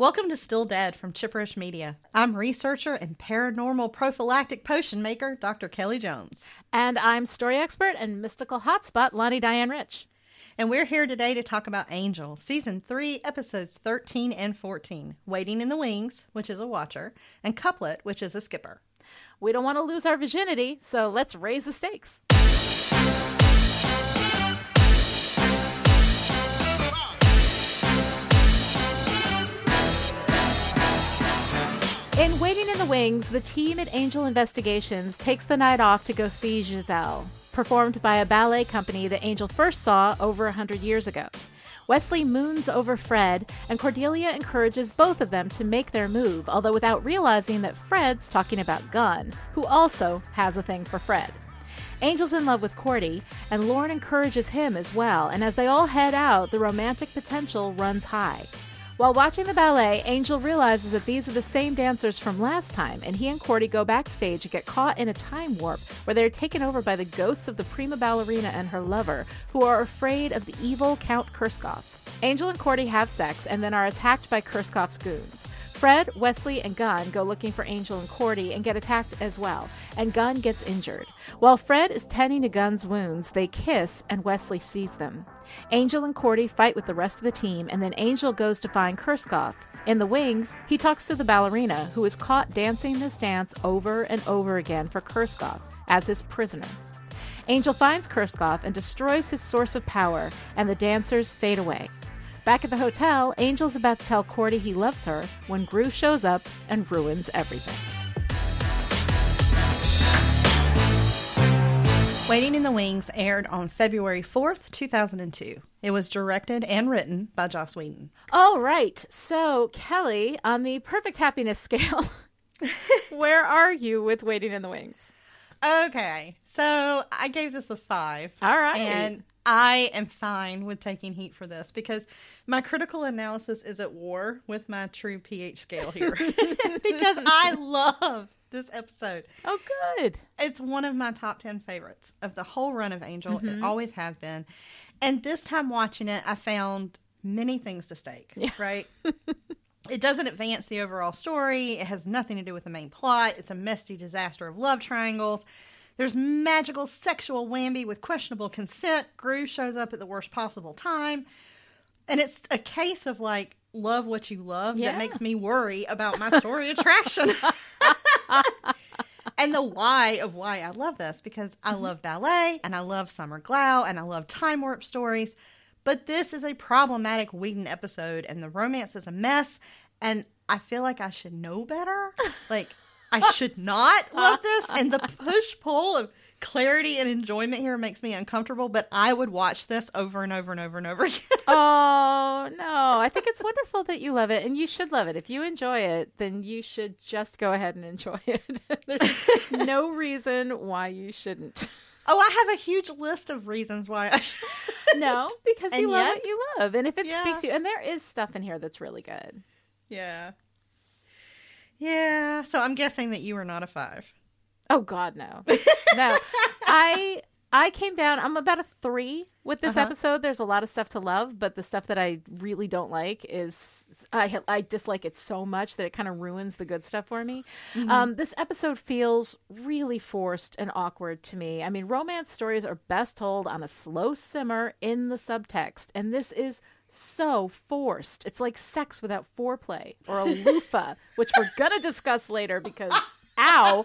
Welcome to Still Dead from Chipperish Media. I'm researcher and paranormal prophylactic potion maker, Dr. Kelly Jones. And I'm story expert and mystical hotspot, Lani Diane Rich. And we're here today to talk about Angel, Season 3, Episodes 13 and 14 Waiting in the Wings, which is a watcher, and Couplet, which is a skipper. We don't want to lose our virginity, so let's raise the stakes. In Waiting in the Wings, the team at Angel Investigations takes the night off to go see Giselle, performed by a ballet company that Angel first saw over a hundred years ago. Wesley moons over Fred, and Cordelia encourages both of them to make their move, although without realizing that Fred's talking about Gunn, who also has a thing for Fred. Angel's in love with Cordy, and Lorne encourages him as well, and as they all head out, the romantic potential runs high. While watching the ballet, Angel realizes that these are the same dancers from last time, and he and Cordy go backstage and get caught in a time warp where they are taken over by the ghosts of the prima ballerina and her lover, who are afraid of the evil Count Kurskov. Angel and Cordy have sex and then are attacked by Kurskov's goons. Fred, Wesley, and Gunn go looking for Angel and Cordy and get attacked as well, and Gunn gets injured. While Fred is tending to Gunn's wounds, they kiss and Wesley sees them. Angel and Cordy fight with the rest of the team, and then Angel goes to find Kurskov. In the wings, he talks to the ballerina, who is caught dancing this dance over and over again for Kurskov as his prisoner. Angel finds Kurskov and destroys his source of power, and the dancers fade away. Back at the hotel, Angel's about to tell Cordy he loves her when Groo shows up and ruins everything. Waiting in the Wings aired on February 4th, 2002. It was directed and written by Joss Whedon. All right. So, Kelly, on the perfect happiness scale, where are you with Waiting in the Wings? Okay. So, I gave this a 5. All right. And I am fine with taking heat for this because my critical analysis is at war with my true pH scale here. because I love this episode. Oh, good. It's one of my top 10 favorites of the whole run of Angel. It mm-hmm. always has been. And this time watching it, I found many things to stake, Yeah. right? it doesn't advance the overall story. It has nothing to do with the main plot. It's a messy disaster of love triangles. There's magical sexual whammy with questionable consent. Groo shows up at the worst possible time. And it's a case of like, love what you love Yeah. that makes me worry about my story attraction. and the why of why I love this because I mm-hmm. love ballet and I love Summer Glau and I love time warp stories. But this is a problematic Whedon episode and the romance is a mess. And I feel like I should know better. Like, I should not love this. And the push pull of clarity and enjoyment here makes me uncomfortable. But I would watch this over and over and over and over again. Oh, no. I think it's wonderful that you love it, and you should love it. If you enjoy it, then you should just go ahead and enjoy it. There's no reason why you shouldn't. oh, I have a huge list of reasons why I should. No, because you And love yet- what you love. And if it Yeah. speaks to you, and there is stuff in here that's really good. Yeah. Yeah. So I'm guessing that you were not a five. Oh God, no, no. I I came down. I'm about a three with this Uh-huh. episode. There's a lot of stuff to love, but the stuff that I really don't like is I I dislike it so much that it kind of ruins the good stuff for me. Um, this episode feels really forced and awkward to me. I mean, romance stories are best told on a slow simmer in the subtext, and this is so forced. It's like sex without foreplay or a loofah, which we're gonna discuss later because ow.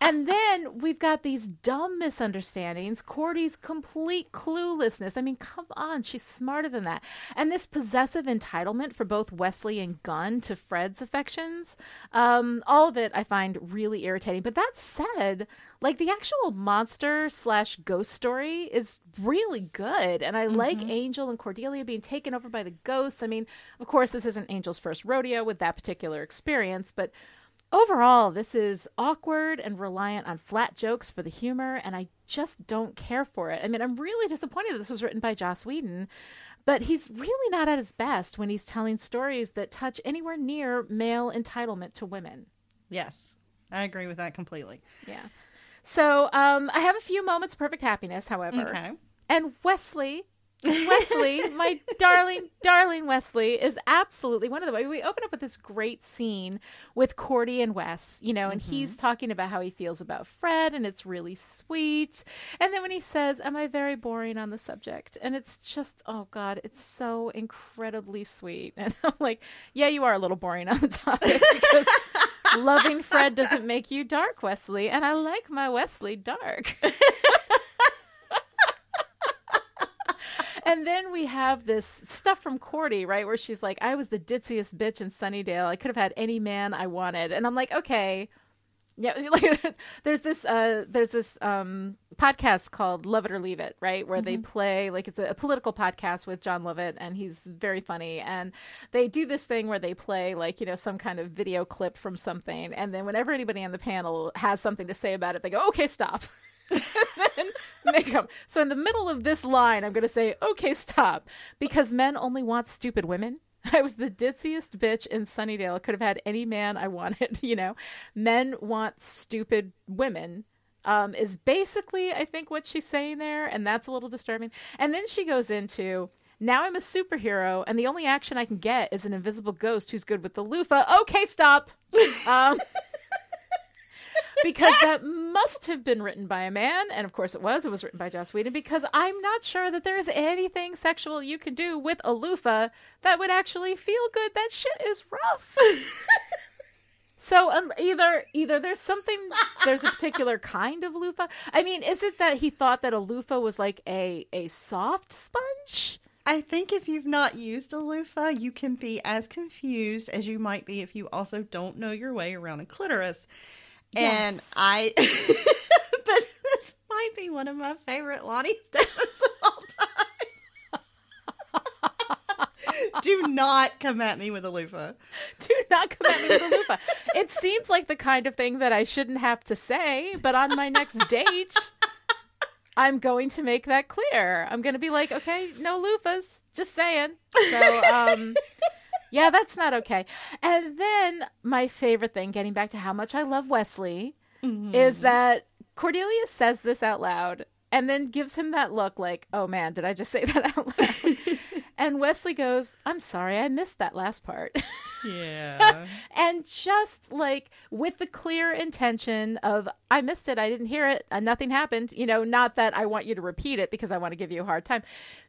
And then we've got these dumb misunderstandings, Cordy's complete cluelessness. I mean, come on, she's smarter than that. And this possessive entitlement for both Wesley and Gunn to Fred's affections. Um, all of it I find really irritating. But that said, like the actual monster slash ghost story is really good. And I like Angel and Cordelia being taken over by the ghosts. I mean, of course, this isn't Angel's first rodeo with that particular experience, but Overall, this is awkward and reliant on flat jokes for the humor, and I just don't care for it. I mean, I'm really disappointed that this was written by Joss Whedon, but he's really not at his best when he's telling stories that touch anywhere near male entitlement to women. Yes. I agree with that completely. Yeah. So um, I have a few moments of perfect happiness, however. Okay. And Wesley Wesley, my darling, darling Wesley, is absolutely one of the. We open up with this great scene with Cordy and Wes, you know, and mm-hmm. he's talking about how he feels about Fred, and it's really sweet. And then when he says, "Am I very boring on the subject?" and it's just, oh god, it's so incredibly sweet. And I'm like, yeah, you are a little boring on the topic because loving Fred doesn't make you dark, Wesley, and I like my Wesley dark. And then we have this stuff from Cordy, right, where she's like, "I was the ditziest bitch in Sunnydale. I could have had any man I wanted," and I'm like, okay. Yeah, like there's this uh there's this um podcast called Lovett or Leave It, right? Where mm-hmm. they play like it's a, a, political podcast with Jon Lovett and he's very funny and they do this thing where they play like, you know, some kind of video clip from something and then whenever anybody on the panel has something to say about it, they go, "Okay, stop." make up. So in the middle of this line, I'm going to say, okay, stop. Because men only want stupid women. I was the ditziest bitch in Sunnydale. I could have had any man I wanted, you know. Men want stupid women. Um, is basically, I think, what she's saying there, and that's a little disturbing. And then she goes into, now I'm a superhero, and the only action I can get is an invisible ghost who's good with the loofah. Okay, stop. Um, because that must have been written by a man, and of course it was. It was written by Joss Whedon because I'm not sure that there's anything sexual you can do with a loofah that would actually feel good. That shit is rough. So um, either either there's something there's a particular kind of loofah. I mean, is it that he thought that a loofah was like a a soft sponge? I think if you've not used a loofah, you can be as confused as you might be if you also don't know your way around a clitoris. Yes. And I, but this might be one of my favorite Lani statements of all time. Do not come at me with a loofah. Do not come at me with a loofah. It seems like the kind of thing that I shouldn't have to say, but on my next date, I'm going to make that clear. I'm going to be like, okay, no loofahs. Just saying. So, um, yeah, that's not okay. And then my favorite thing, getting back to how much I love Wesley, mm-hmm. is that Cordelia says this out loud and then gives him that look like, oh man, did I just say that out loud? and Wesley goes, I'm sorry, I missed that last part. Yeah. and just like with the clear intention of, I missed it, I didn't hear it, and nothing happened, you know, not that I want you to repeat it because I want to give you a hard time.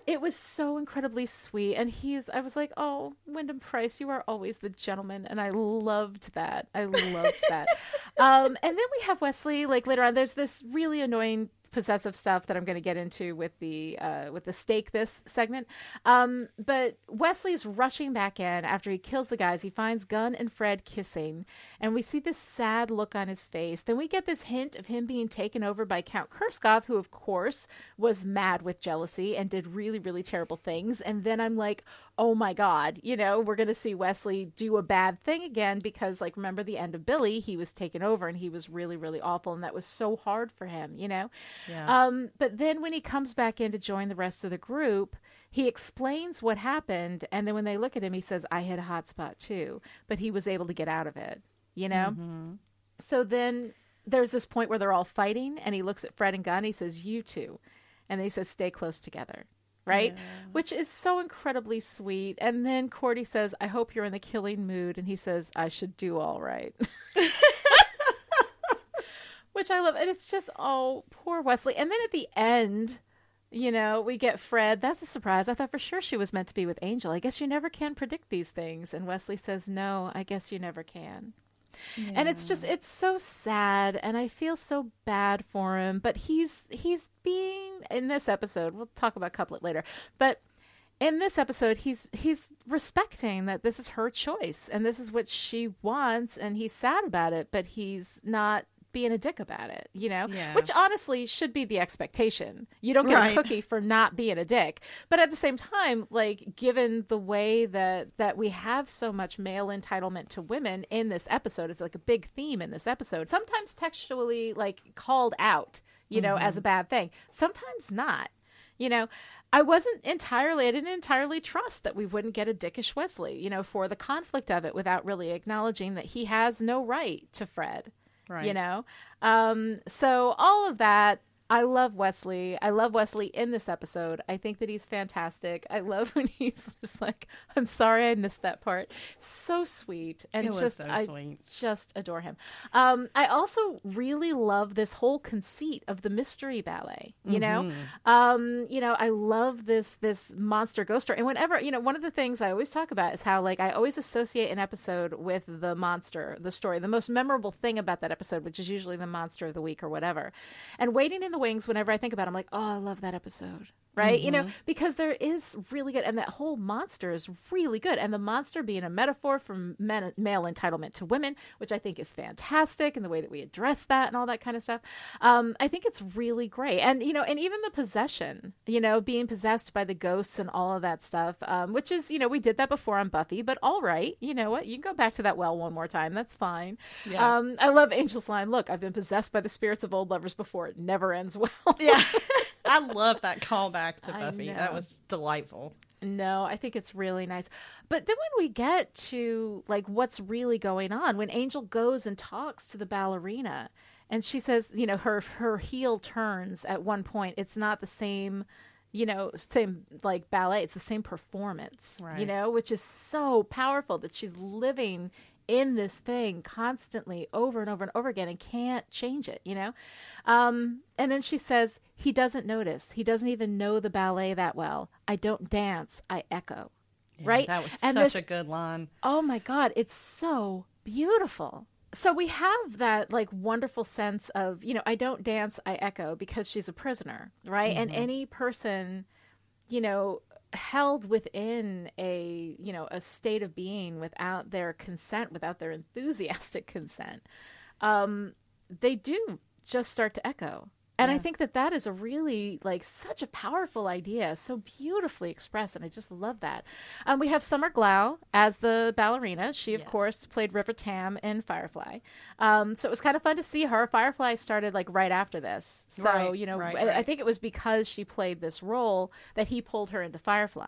It was so incredibly sweet. And he's, I was like, oh, Wyndam-Pryce, you are always the gentleman. And I loved that. I loved that. um, and then we have Wesley, like later on, there's this really annoying possessive stuff that I'm going to get into with the uh, with the stake this segment. Um, but Wesley's rushing back in after he kills the guys. He finds Gunn and Fred kissing, and we see this sad look on his face. Then we get this hint of him being taken over by Count Kurskov, who of course was mad with jealousy and did really really terrible things. And then I'm like, oh my god, you know, we're going to see Wesley do a bad thing again because like remember the end of Billy, he was taken over and he was really really awful, and that was so hard for him, you know. Yeah. Um, but then when he comes back in to join the rest of the group, he explains what happened, and then when they look at him, he says, "I had a hot spot too," but he was able to get out of it. You know. Mm-hmm. So then there's this point where they're all fighting, and he looks at Fred and Gunn. He says, "You two," and he says, "Stay close together." Right, yeah. which is so incredibly sweet. And then Cordy says, "I hope you're in the killing mood," and he says, "I should do all right." which I love. And it's just, oh, poor Wesley. And then at the end, you know, we get Fred. That's a surprise. I thought for sure she was meant to be with Angel. I guess you never can predict these things. And Wesley says, no, I guess you never can. Yeah. And it's just it's so sad and I feel so bad for him, but he's he's being in this episode. We'll talk about couplet later. But in this episode he's he's respecting that this is her choice and this is what she wants and he's sad about it, but he's not being a dick about it, you know? Yeah. Which honestly should be the expectation. You don't get right. a cookie for not being a dick. But at the same time, like given the way that that we have so much male entitlement to women in this episode, it's like a big theme in this episode. Sometimes textually like called out, you know, mm-hmm. as a bad thing. Sometimes not. You know, I wasn't entirely, I didn't entirely trust that we wouldn't get a dickish Wesley, you know, for the conflict of it without really acknowledging that he has no right to Fred. Right. You know? Um, so all of that I love Wesley. I love Wesley in this episode. I think that he's fantastic. I love when he's just like, "I'm sorry, I missed that part." So sweet and It was just so I sweet. just adore him. Um, I also really love this whole conceit of the mystery ballet. You know, Mm-hmm. um, you know, I love this this monster ghost story. And whenever you know, one of the things I always talk about is how like I always associate an episode with the monster, the story, the most memorable thing about that episode, which is usually the monster of the week or whatever. And waiting in the wings, whenever I think about, it, I'm like, oh, I love that episode. Right, you know, Mm-hmm. because there is really good, and that whole monster is really good, and the monster being a metaphor for men, male entitlement to women, which I think is fantastic, and the way that we address that and all that kind of stuff. Um, I think it's really great, and you know, and even the possession, you know, being possessed by the ghosts and all of that stuff, um, which is, you know, we did that before on Buffy, but all right, you know what, you can go back to that well one more time, that's fine. Yeah. Um, I love Angel's line. Look, I've been possessed by the spirits of old lovers before. It never ends well. Yeah. I love that callback to Buffy. That was delightful. No, I think it's really nice. But then when we get to like what's really going on, when Angel goes and talks to the ballerina and she says, you know, her her heel turns at one point, it's not the same you know, same like ballet, it's the same performance, you know, which is so powerful that she's living in this thing constantly over and over and over again and can't change it, you know? Um, and then she says, he doesn't notice. He doesn't even know the ballet that well. I don't dance, I echo. Yeah, right? That was and such this, a good line. oh my God, it's so beautiful. So we have that like wonderful sense of, you know, I don't dance, I echo because she's a prisoner, right? And any person, you know, held within a, you know, a state of being without their consent, without their enthusiastic consent, um, they do just start to echo. And I think that that is a really like such a powerful idea, so beautifully expressed, and I just love that. Um, we have Summer Glau as the ballerina. She, of Yes. course, played River Tam in Firefly. Um, so it was kind of fun to see her. Firefly started like right after this, so Right, you know, right, I, I think it was because she played this role that he pulled her into Firefly.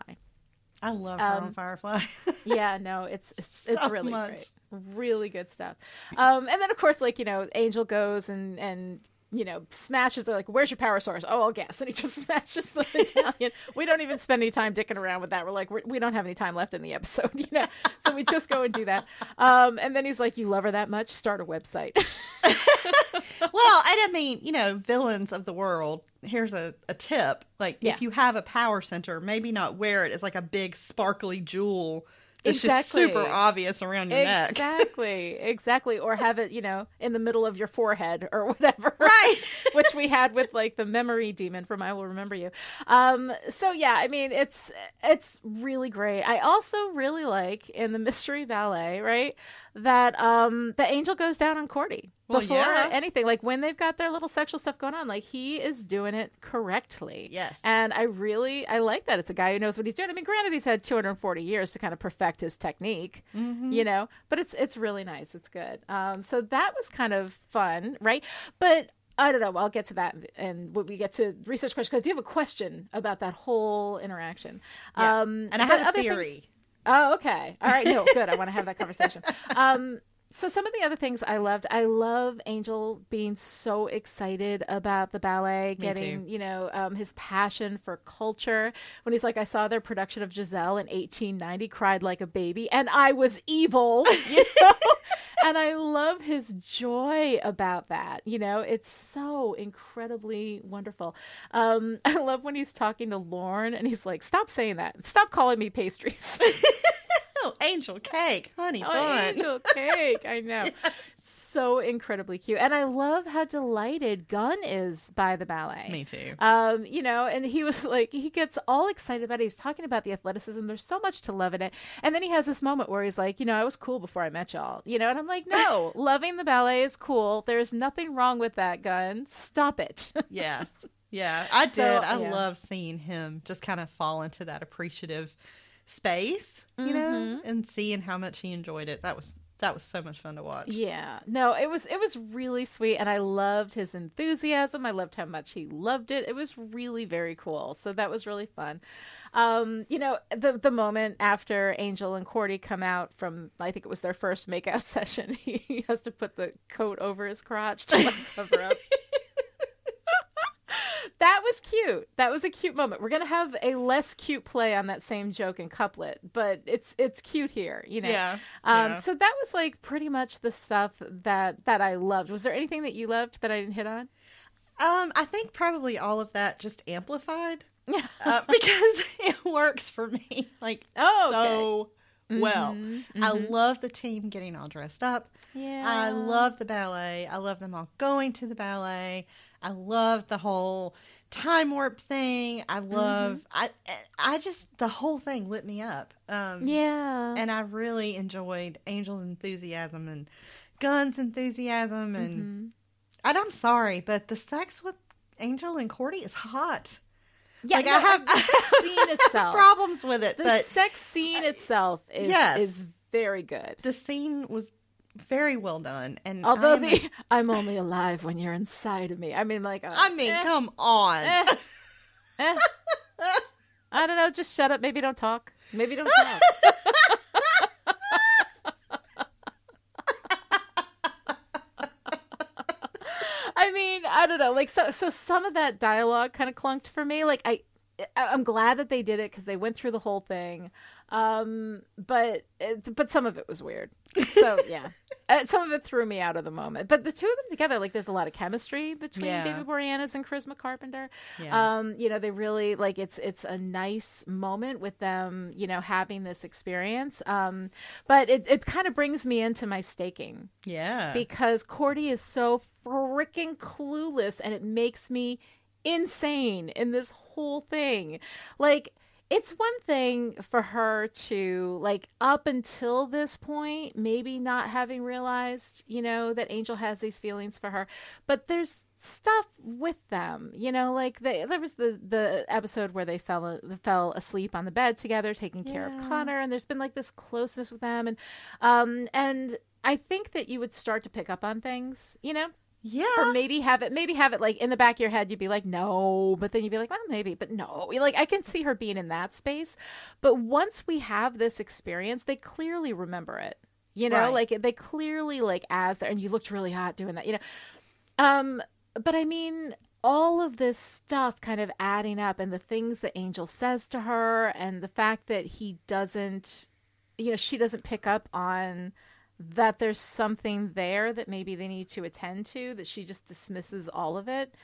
I love her Um, on Firefly. yeah, no, it's it's, it's really much. great, really good stuff. Um, and then of course, like you know, Angel goes and and you know smashes. They're like, "Where's your power source?" Oh, I'll guess, and he just smashes the medallion. we don't even spend any time dicking around with that. We're like, we're, we don't have any time left in the episode, you know. So we just go and do that. Um, and then he's like, "You love her that much? Start a website." well, I don't mean, you know, villains of the world. Here's a, a tip: like, Yeah. if you have a power center, maybe not wear it as like a big sparkly jewel that's just super obvious around your neck. exactly, exactly, or have it, you know, in the middle of your forehead or whatever. Right. which we had with like the memory demon from I Will Remember You. Um, so yeah, I mean it's it's really great. I also really like in the mystery ballet, right? That um the angel goes down on Cordy Well, before yeah. anything. Like when they've got their little sexual stuff going on, like he is doing it correctly. Yes. And I really I like that. It's a guy who knows what he's doing. I mean, granted he's had 240 years to kind of perfect his technique, Mm-hmm. you know, but it's it's really nice. It's good. Um so that was kind of fun, right? But I don't know. I'll get to that and when we get to research questions because do have a question about that whole interaction. Yeah. Um, and I have a other things- theory. Oh, okay. All right. No, good. I want to have that conversation. Um, so some of the other things I loved, I love Angel being so excited about the ballet, Me getting, too. you know, um, his passion for culture. When he's like, I saw their production of Giselle in 1890, cried like a baby, and I was evil, you know? and I love his joy about that. You know, it's so incredibly wonderful. Um, I love when he's talking to Lorne and he's like, "Stop saying that. Stop calling me pastries." Oh, angel cake, honey oh, bun. angel cake. I know. So incredibly cute, and I love how delighted Gunn is by the ballet. Me too. Um, you know, and he was like, he gets all excited about it. He's talking about the athleticism. There's so much to love in it. And then he has this moment where he's like, you know, I was cool before I met y'all, you know, and I'm like, no, loving the ballet is cool. There's nothing wrong with that, Gunn. Stop it. yes. Yeah, I did. So, I yeah. love seeing him just kind of fall into that appreciative space, you Mm-hmm. know, and seeing how much he enjoyed it. That was that was so much fun to watch. Yeah. No, it was it was really sweet and I loved his enthusiasm. I loved how much he loved it. It was really very cool. So that was really fun. Um, you know, the the moment after Angel and Cordy come out from I think it was their first makeout session, he has to put the coat over his crotch to like, cover up. that was cute. That was a cute moment. We're gonna have a less cute play on that same joke and couplet, but it's it's cute here, you know. Yeah, Um. yeah. So that was like pretty much the stuff that that I loved. Was there anything that you loved that I didn't hit on? Um, I think probably all of that just amplified Yeah. uh, because it works for me like Oh, so well. Mhm, I mhm. love the team getting all dressed up. Yeah. I love the ballet. I love them all going to the ballet. I love the whole time warp thing. I love I I just the whole thing lit me up. Um Yeah. and I really enjoyed Angel's enthusiasm and Gunn's enthusiasm and Mhm. and I'm sorry, but the sex with Angel and Cordy is hot. Yeah. like, no, I have- the sex scene itself. Problems with it, the but sex scene itself is Yes. is very good. the scene was very well done. And Although I, am- the I'm only alive when you're inside of me. I mean, like, uh, I mean, eh, come on. eh, eh. I don't know. Just shut up. Maybe don't talk. Maybe don't talk. I mean, I don't know. Like, so, so some of that dialogue kind of clunked for me. Like, I, I'm glad that they did it because they went through the whole thing. Um, but, it, but some of it was weird. So yeah, uh, some of it threw me out of the moment. But the two of them together, like, there's a lot of chemistry between Yeah. David Boreanaz and Charisma Carpenter. Yeah. Um, you know, they really like it's it's a nice moment with them, you know, having this experience. Um, but it, it kind of brings me into my staking yeah. because Cordy is so freaking clueless and it makes me insane in this whole thing. Like it's one thing for her to like up until this point maybe not having realized, you know, that Angel has these feelings for her, but there's stuff with them you know like they, there was the the episode where they fell fell asleep on the bed together taking care of Connor and there's been like this closeness with them. And um and I think that you would start to pick up on things, you know, yeah. or maybe have it, maybe have it like in the back of your head. You'd be like, no, but then you'd be like, well, maybe, but no. Like I can see her being in that space, but once we have this experience, they clearly remember it. You know, Right. like they clearly like as there, and you looked really hot doing that. You know, um, but I mean, all of this stuff kind of adding up, and the things that Angel says to her, and the fact that he doesn't, you know, she doesn't pick up on that there's something there that maybe they need to attend to, that she just dismisses all of it.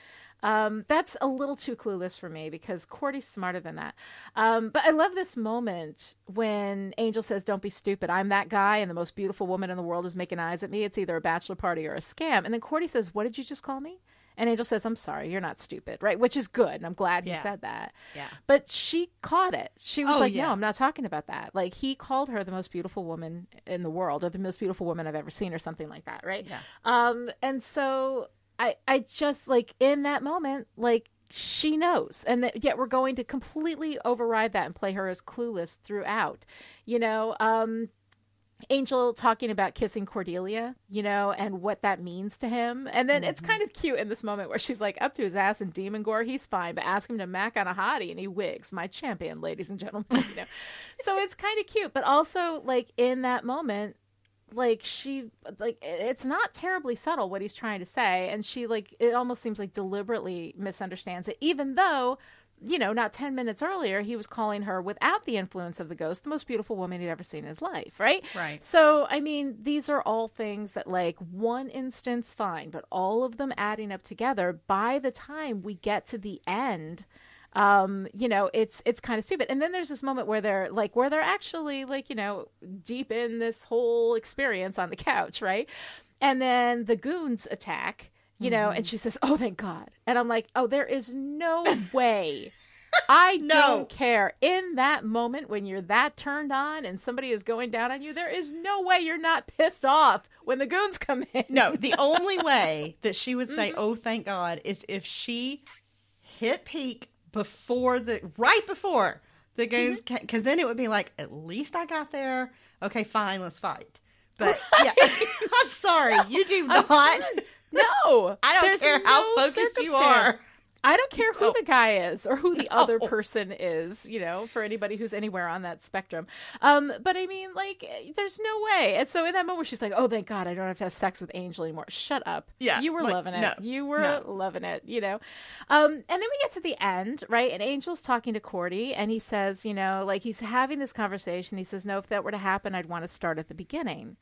Um, that's a little too clueless for me because Cordy's smarter than that. Um, but I love this moment when Angel says, Don't be stupid. I'm that guy, and the most beautiful woman in the world is making eyes at me. It's either a bachelor party or a scam. And then Cordy says, What did you just call me? And Angel says, I'm sorry, you're not stupid, right? Which is good. And I'm glad he Yeah. said that. Yeah. But she caught it. She was Oh, like, yeah. No, I'm not talking about that. Like, he called her the most beautiful woman in the world or the most beautiful woman I've ever seen or something like that, right? Yeah. Um, and so I, I just like in that moment, like she knows, and that yet we're going to completely override that and play her as clueless throughout. You know, um, Angel talking about kissing Cordelia, you know, and what that means to him. And then it's mm-hmm. kind of cute in this moment where she's like, up to his ass in demon gore, he's fine, but ask him to mac on a hottie and he wigs. My champion, ladies and gentlemen. You know? so it's kind of cute, but also like in that moment, like she like it's not terribly subtle what he's trying to say and she like it almost seems like deliberately misunderstands it even though you know not 10 minutes earlier he was calling her without the influence of the ghost the most beautiful woman he'd ever seen in his life right? Right. so i mean these are all things that like one instance fine but all of them adding up together by the time we get to the end um you know it's it's kind of stupid. And then there's this moment where they're like where they're actually like you know deep in this whole experience on the couch right? And then the goons attack you know and she says oh thank god and i'm like oh there is no way I No. don't care. In that moment when you're that turned on and somebody is going down on you, there is no way you're not pissed off when the goons come in. No, the only way that she would Mm-hmm. say, "Oh, thank God," is if she hit peak before the right before the Mm-hmm. goons, because then it would be like, "At least I got there." Okay, fine, let's fight. But yeah, I'm sorry, you do not. No, I don't there's care how no focused you are. I don't care who No. the guy is or who the other person is, you know, for anybody who's anywhere on that spectrum. Um, but I mean, like, there's no way. And so in that moment, she's like, "Oh, thank God, I don't have to have sex with Angel anymore." Shut up. Yeah, you were like, loving it. no, you were no. loving it. You know. Um, and then we get to the end, right? And Angel's talking to Cordy, and he says, you know, like he's having this conversation. He says, "No, if that were to happen, I'd want to start at the beginning."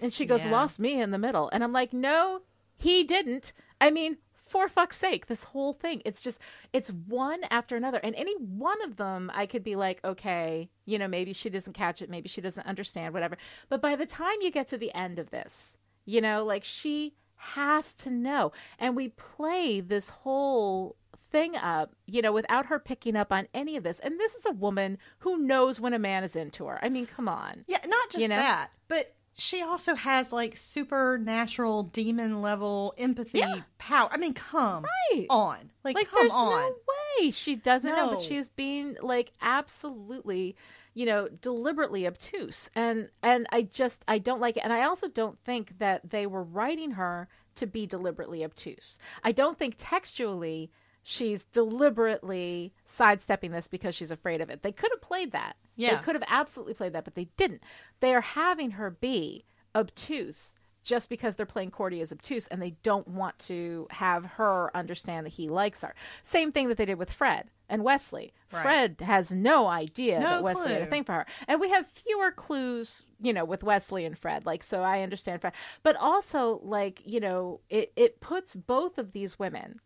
And she goes, Yeah. "Lost me in the middle," and I'm like, "No, he didn't." I mean, for fuck's sake, this whole thing, it's just, it's one after another. And any one of them, I could be like, okay, you know, maybe she doesn't catch it, maybe she doesn't understand, whatever. But by the time you get to the end of this, you know, like she has to know. And we play this whole thing up, you know, without her picking up on any of this. And this is a woman who knows when a man is into her. I mean, come on. Yeah, not just You know? that, but she also has like supernatural demon level empathy Yeah. power. I mean, come Right. on. Like, like come there's on. no way she doesn't know but No. she is being like absolutely you know deliberately obtuse and and i just i don't like it and i also don't think that they were writing her to be deliberately obtuse i don't think textually she's deliberately sidestepping this because she's afraid of it they could have played that Yeah. they could have absolutely played that but they didn't they are having her be obtuse just because they're playing Cordy as obtuse and they don't want to have her understand that he likes her. Same thing that they did with Fred and Wesley. Right. Fred has no idea No that Wesley had a thing for her. And we have fewer clues, you know, with Wesley and Fred. Like, so I understand Fred. But also, like, you know, it, it puts both of these women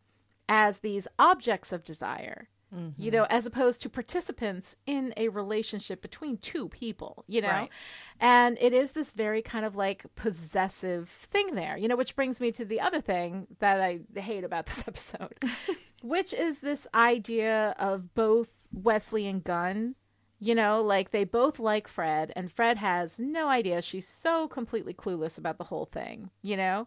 as these objects of desire. You know, as opposed to participants in a relationship between two people, you know? Right. And it is this very kind of like possessive thing there, you know, which brings me to the other thing that I hate about this episode, which is this idea of both Wesley and Gunn. You know, like they both like Fred, and Fred has no idea. She's so completely clueless about the whole thing, you know?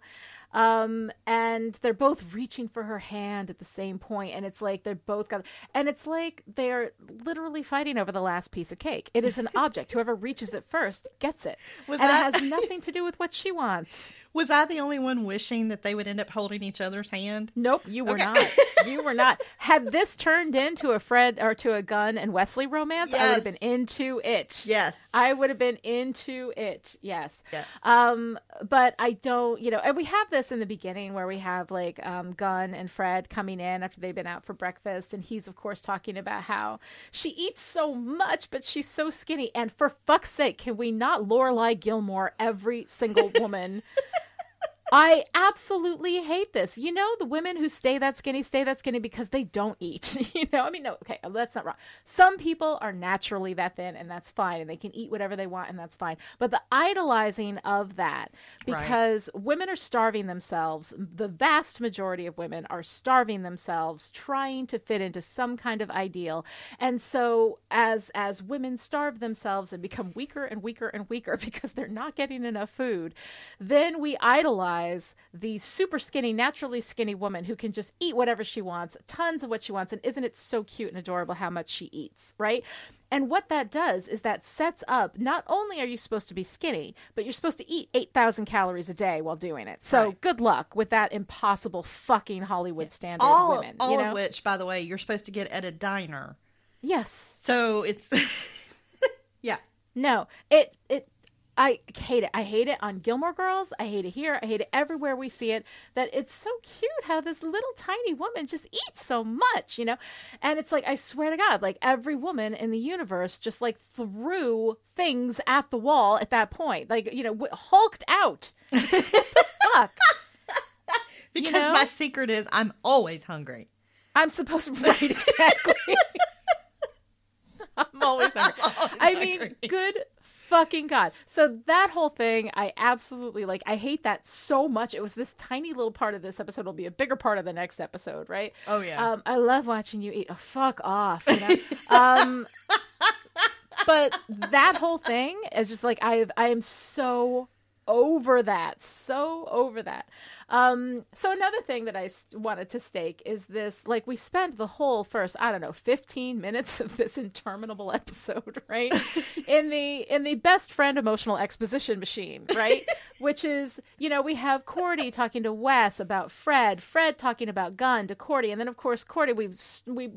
Um, and they're both reaching for her hand at the same point, and it's like they're both got, and it's like they're literally fighting over the last piece of cake. It is an object. Whoever reaches it first gets it, Was and that- it has nothing to do with what she wants. Was I the only one wishing that they would end up holding each other's hand? Nope, you were Okay. not. You were not. Had this turned into a Fred or to a Gunn and Wesley romance, I would have been into it. Yes. I would have been into it. Yes. Yes. Um, but I don't, you know, and we have this in the beginning where we have like um Gunn and Fred coming in after they've been out for breakfast, and he's of course talking about how she eats so much, but she's so skinny. And for fuck's sake, can we not Lorelai Gilmore every single woman? I absolutely hate this. You know, the women who stay that skinny stay that skinny because they don't eat. you know, I mean, no, okay, that's not wrong. Some people are naturally that thin, and that's fine, and they can eat whatever they want, and that's fine. But the idolizing of that, Right. because women are starving themselves, the vast majority of women are starving themselves, trying to fit into some kind of ideal, and so as as women starve themselves and become weaker and weaker and weaker because they're not getting enough food, then we idolize the super skinny, naturally skinny woman who can just eat whatever she wants, tons of what she wants. And isn't it so cute and adorable how much she eats, right? And what that does is that sets up not only are you supposed to be skinny, but you're supposed to eat 8,000 calories a day while doing it. So Right. good luck with that impossible fucking Hollywood standard all women. all you know? of which, by the way, you're supposed to get at a diner. Yes. So it's yeah. No, it it I hate it. I hate it on Gilmore Girls. I hate it here. I hate it everywhere we see it. That it's so cute how this little tiny woman just eats so much, you know? And it's like I swear to God, like every woman in the universe just like threw things at the wall at that point, like you know, w- hulked out. Fuck. Because know? my secret is I'm always hungry. I'm supposed to right exactly. I'm always hungry. always I mean, hungry. good fucking god. So that whole thing, I absolutely like. I hate that so much. It was this tiny little part of this episode. Will be a bigger part of the next episode, right? Oh, yeah. Um, I love watching you eat. Oh, fuck off. You know. um, but that whole thing is just like I I am so over that, so over that. Um, so another thing that I wanted to stake is this: like we spent the whole first, I don't know, fifteen minutes of this interminable episode, right, in the in the best friend emotional exposition machine, right, which is you know we have Cordy talking to Wes about Fred, Fred talking about Gunn to Cordy, and then of course Cordy we we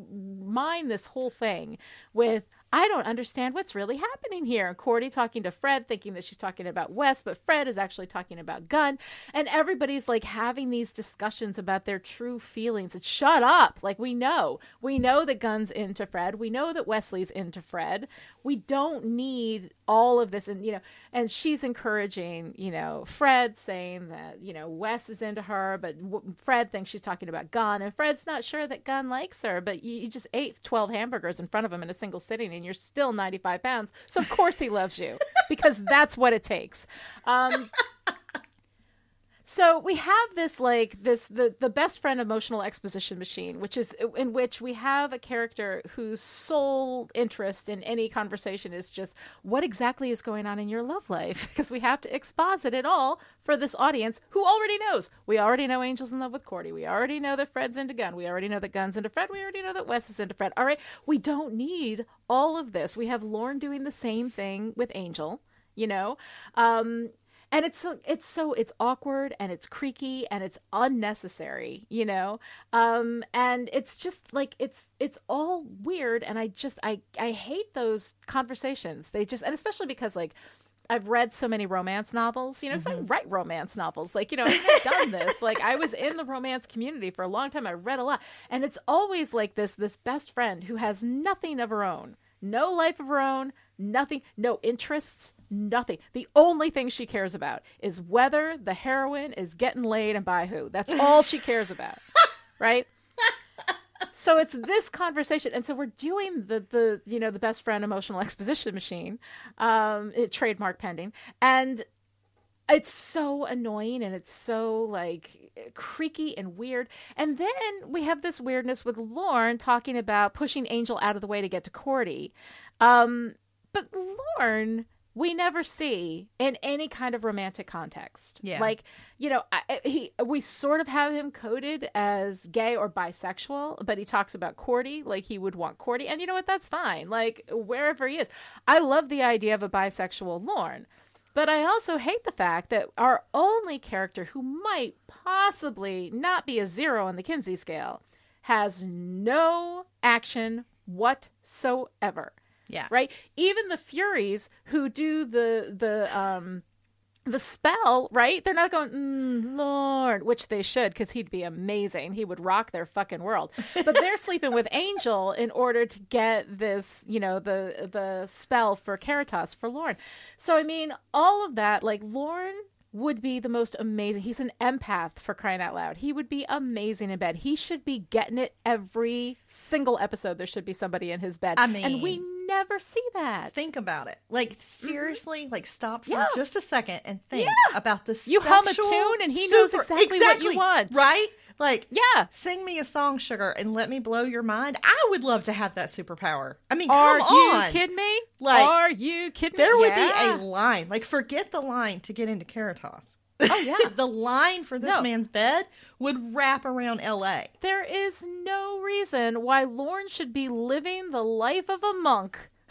mine this whole thing with I don't understand what's really happening here. Cordy talking to Fred, thinking that she's talking about Wes, but Fred is actually talking about Gunn. And everybody's like having these discussions about their true feelings. Shut up. Like we know. We know that Gunn's into Fred. We know that Wesley's into Fred. We don't need all of this. And, you know, and she's encouraging, you know, Fred saying that, you know, Wes is into her, but Fred thinks she's talking about Gunn. And Fred's not sure that Gunn likes her, but you, you just ate 12 hamburgers in front of him in a single sitting and you're still 95 pounds. So, of course, he loves you because that's what it takes. Um, so we have this like this the the best friend emotional exposition machine which is in which we have a character whose sole interest in any conversation is just what exactly is going on in your love life because we have to exposit it all for this audience who already knows. We already know angel's in love with cordy. We already know that fred's into gunn. We already know that gunn's into fred. We already know that wes is into fred. All right. We don't need all of this. We have lorne doing the same thing with angel you know? Um and it's so it's so it's awkward and it's creaky and it's unnecessary you know um and it's just like it's it's all weird and i just i i hate those conversations they just and especially because like I've read so many romance novels, you know, 'cause I write romance novels. Like, you know, I've done this. Like, I was in the romance community for a long time. I read a lot. And it's always like this this best friend who has nothing of her own. No life of her own, nothing, no interests, nothing. The only thing she cares about is whether the heroine is getting laid and by who. That's all she cares about. right? So it's this conversation, and so we're doing the the you know the best friend emotional exposition machine, um, it, trademark pending, and it's so annoying and it's so like creaky and weird. And then we have this weirdness with Lorne talking about pushing Angel out of the way to get to Cordy. Um, but Lorne, we never see in any kind of romantic context. Yeah. Like, you know, I, he we sort of have him coded as gay or bisexual, but he talks about Cordy like he would want Cordy. And you know what? That's fine. Like, wherever he is. I love the idea of a bisexual Lorne. But I also hate the fact that our only character who might possibly not be a zero on the Kinsey scale has no action whatsoever. Yeah. Right? Even the Furies who do the the um the spell, right? They're not going, mm, Lord, which they should, because he'd be amazing. He would rock their fucking world. But they're sleeping with Angel in order to get this, you know, the the spell for Caritas for Lorne. So I mean, all of that, like Lorne would be the most amazing. He's an empath for crying out loud. He would be amazing in bed. He should be getting it every single episode. There should be somebody in his bed. I and we mean- never see that. Think about it. Like mm-hmm. seriously, like stop for Yeah. just a second and think Yeah. about the You hum a tune and he knows super- exactly what you want. Right? Like Yeah. sing me a song, sugar, and let me blow your mind. I would love to have that superpower. I mean, Are come you on. kidding me? Like, are you kidding me? There me? would Yeah. be a line. Like forget the line to get into Caritas. Oh yeah. the line for this No. man's bed would wrap around LA. there is no reason why Lorne should be living the life of a monk.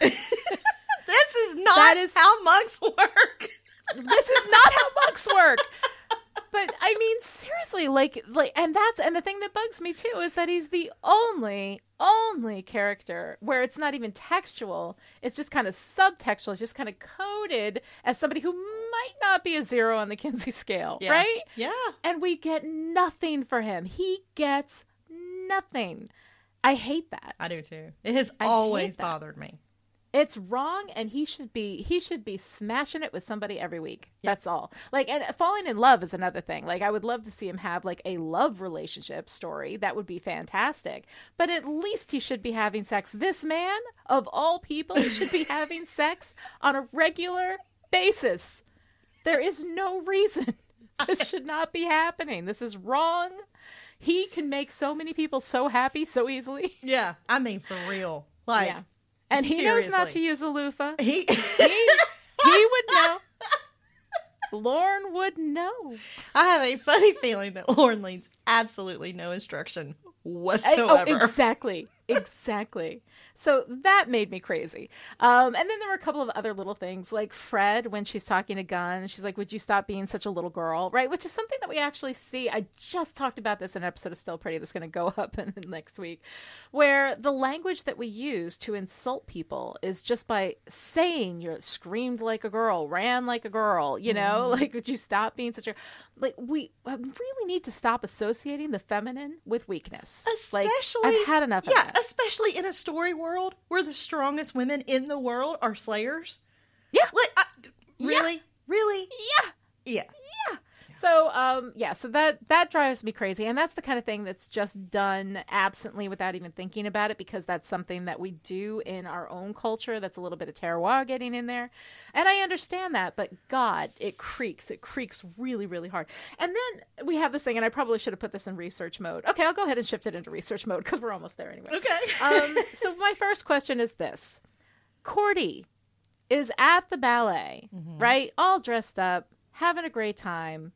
This is not That is- how monks work. This is not how monks work. But I mean, seriously, like, like, and that's and the thing that bugs me too is that he's the only, only character where it's not even textual; it's just kind of subtextual, it's just kind of coded as somebody who might not be a zero on the Kinsey scale, Yeah. right? Yeah. and we get nothing for him. He gets nothing. I hate that. I do too. It has I always bothered me. It's wrong and he should be he should be smashing it with somebody every week. That's all. Like and falling in love is another thing. Like I would love to see him have like a love relationship story. That would be fantastic. But at least he should be having sex. This man of all people he should be having sex on a regular basis. There is no reason this should not be happening. This is wrong. He can make so many people so happy so easily. Yeah. I mean, for real. Like, yeah. And he knows not to use a loofah. he. He, he would know. Lorne would know. I have a funny feeling that Lorne needs absolutely no instruction I- oh, whatsoever. oh, exactly. Exactly. So that made me crazy. Um, and then there were a couple of other little things, like Fred, when she's talking to Gunn, she's like, Would you stop being such a little girl? Right? Which is something that we actually see. I just talked about this in an episode of Still Pretty that's going to go up in next week, where the language that we use to insult people is just by saying you're screamed like a girl, ran like a girl, you know? Like, would you stop being such a. Like, we really need to stop associating the feminine with weakness. like, Especially, I've had enough of yeah, that. especially in a story world where the strongest women in the world are slayers. Yeah. Like, I, Yeah. really, really, Yeah. yeah. So um yeah, so that that drives me crazy and that's the kind of thing that's just done absently without even thinking about it because that's something that we do in our own culture that's a little bit of terroir getting in there. And I understand that, but god, it creaks. It creaks really really hard. And then we have this thing and I probably should have put this in research mode. Okay, I'll go ahead and shift it into research mode cuz we're almost there anyway. Okay. um, so my first question is this: Cordy is at the ballet, right? All dressed up, having a great time,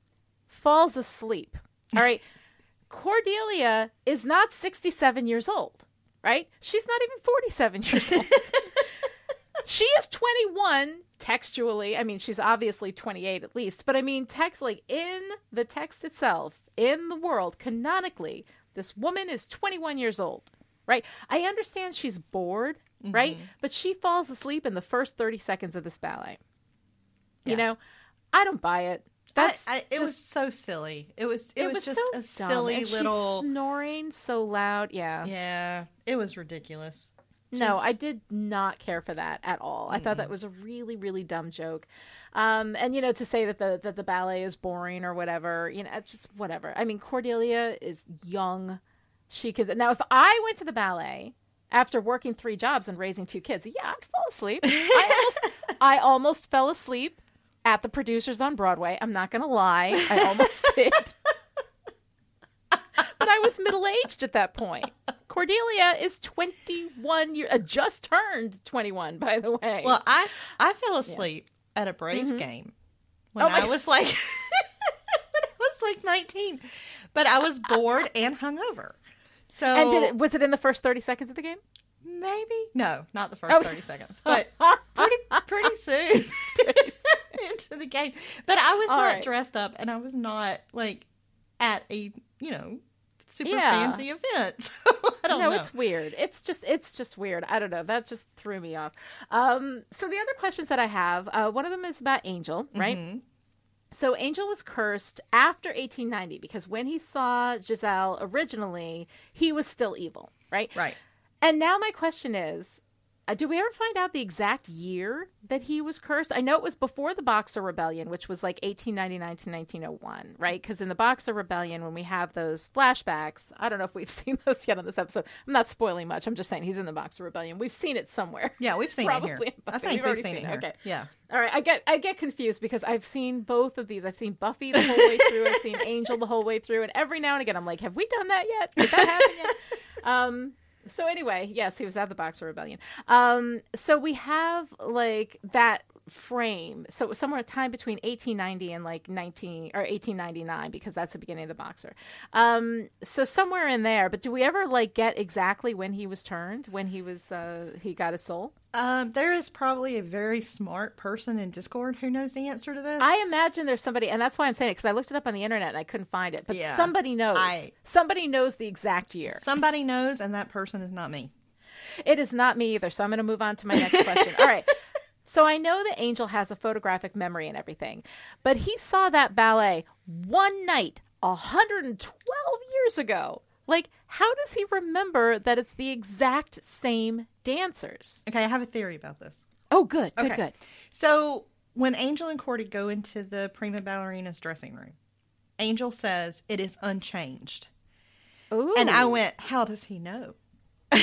falls asleep. All right. Cordelia is not 67 years old, right? She's not even 47 years old. she is 21 textually. I mean, she's obviously 28 at least, but I mean, text like in the text itself, in the world, canonically, this woman is 21 years old, right? I understand she's bored, mm-hmm. right? But she falls asleep in the first 30 seconds of this ballet. You know, I don't buy it. That's I, I, it just- was so silly. It was. It, was, just so a silly little. snoring so loud. Yeah. Yeah, it was ridiculous. No, Just- I did not care for that at all. I thought that was a really, really dumb joke. Um, and you know, to say that the that the ballet is boring or whatever, you know, it's just whatever. I mean, Cordelia is young. She could now. If I went to the ballet after working three jobs and raising two kids, yeah, I'd fall asleep. I almost, I almost fell asleep at the producers on Broadway. I'm not gonna lie, I almost did. but I was middle aged at that point. Cordelia is 21 years, uh, just turned 21, by the way. Well, I I fell asleep at a Braves game when Oh I was like when I was like nineteen, but I was bored and hungover. So and did it, was it in the first 30 seconds of the game? maybe no, not the first Oh. thirty seconds, but pretty pretty soon into the game. But I was All not right. dressed up, and I was not like at a you know super Yeah. fancy event. So I don't no, know. it's weird. It's just it's just weird. I don't know. That just threw me off. Um, so the other questions that I have, uh, one of them is about Angel, right? Mhm. So Angel was cursed after 1890 because when he saw Giselle originally, he was still evil, right? Right. And now my question is, uh, do we ever find out the exact year that he was cursed? I know it was before the Boxer Rebellion, which was like 1899 to 1901, right? Because in the Boxer Rebellion, when we have those flashbacks, I don't know if we've seen those yet on this episode. I'm not spoiling much. I'm just saying he's in the Boxer Rebellion. We've seen it somewhere. Yeah, we've seen Probably it here. I think We've we've, seen, seen it it. here. Okay. Yeah. All right, I get I get confused because I've seen both of these. I've seen Buffy the whole way through. I've seen Angel the whole way through, and every now and again, I'm like, have we done that yet? Did that happen yet? Um. So anyway, yes, he was at the Boxer Rebellion. Um. So we have like that frame. So it was somewhere a time between 1890 and like 19 or 1899 because that's the beginning of the Boxer. Um. So somewhere in there. But do we ever like get exactly when he was turned? When he was uh he got his soul? Um, there is probably a very smart person in Discord who knows the answer to this. I imagine there's somebody, and that's why I'm saying it because I looked it up on the internet and I couldn't find it. But Yeah. somebody knows. I- somebody knows the exact year. Somebody knows, and that person is not me. It is not me either. So I'm going to move on to my next question. All right. So I know that Angel has a photographic memory and everything, but he saw that ballet one night 112 years ago. Like, how does he remember that it's the exact same dancers? Okay, I have a theory about this. Oh, good, good, Okay. good. So when Angel and Cordy go into the prima ballerina's dressing room, Angel says it is unchanged. Ooh. And I went, how does he know?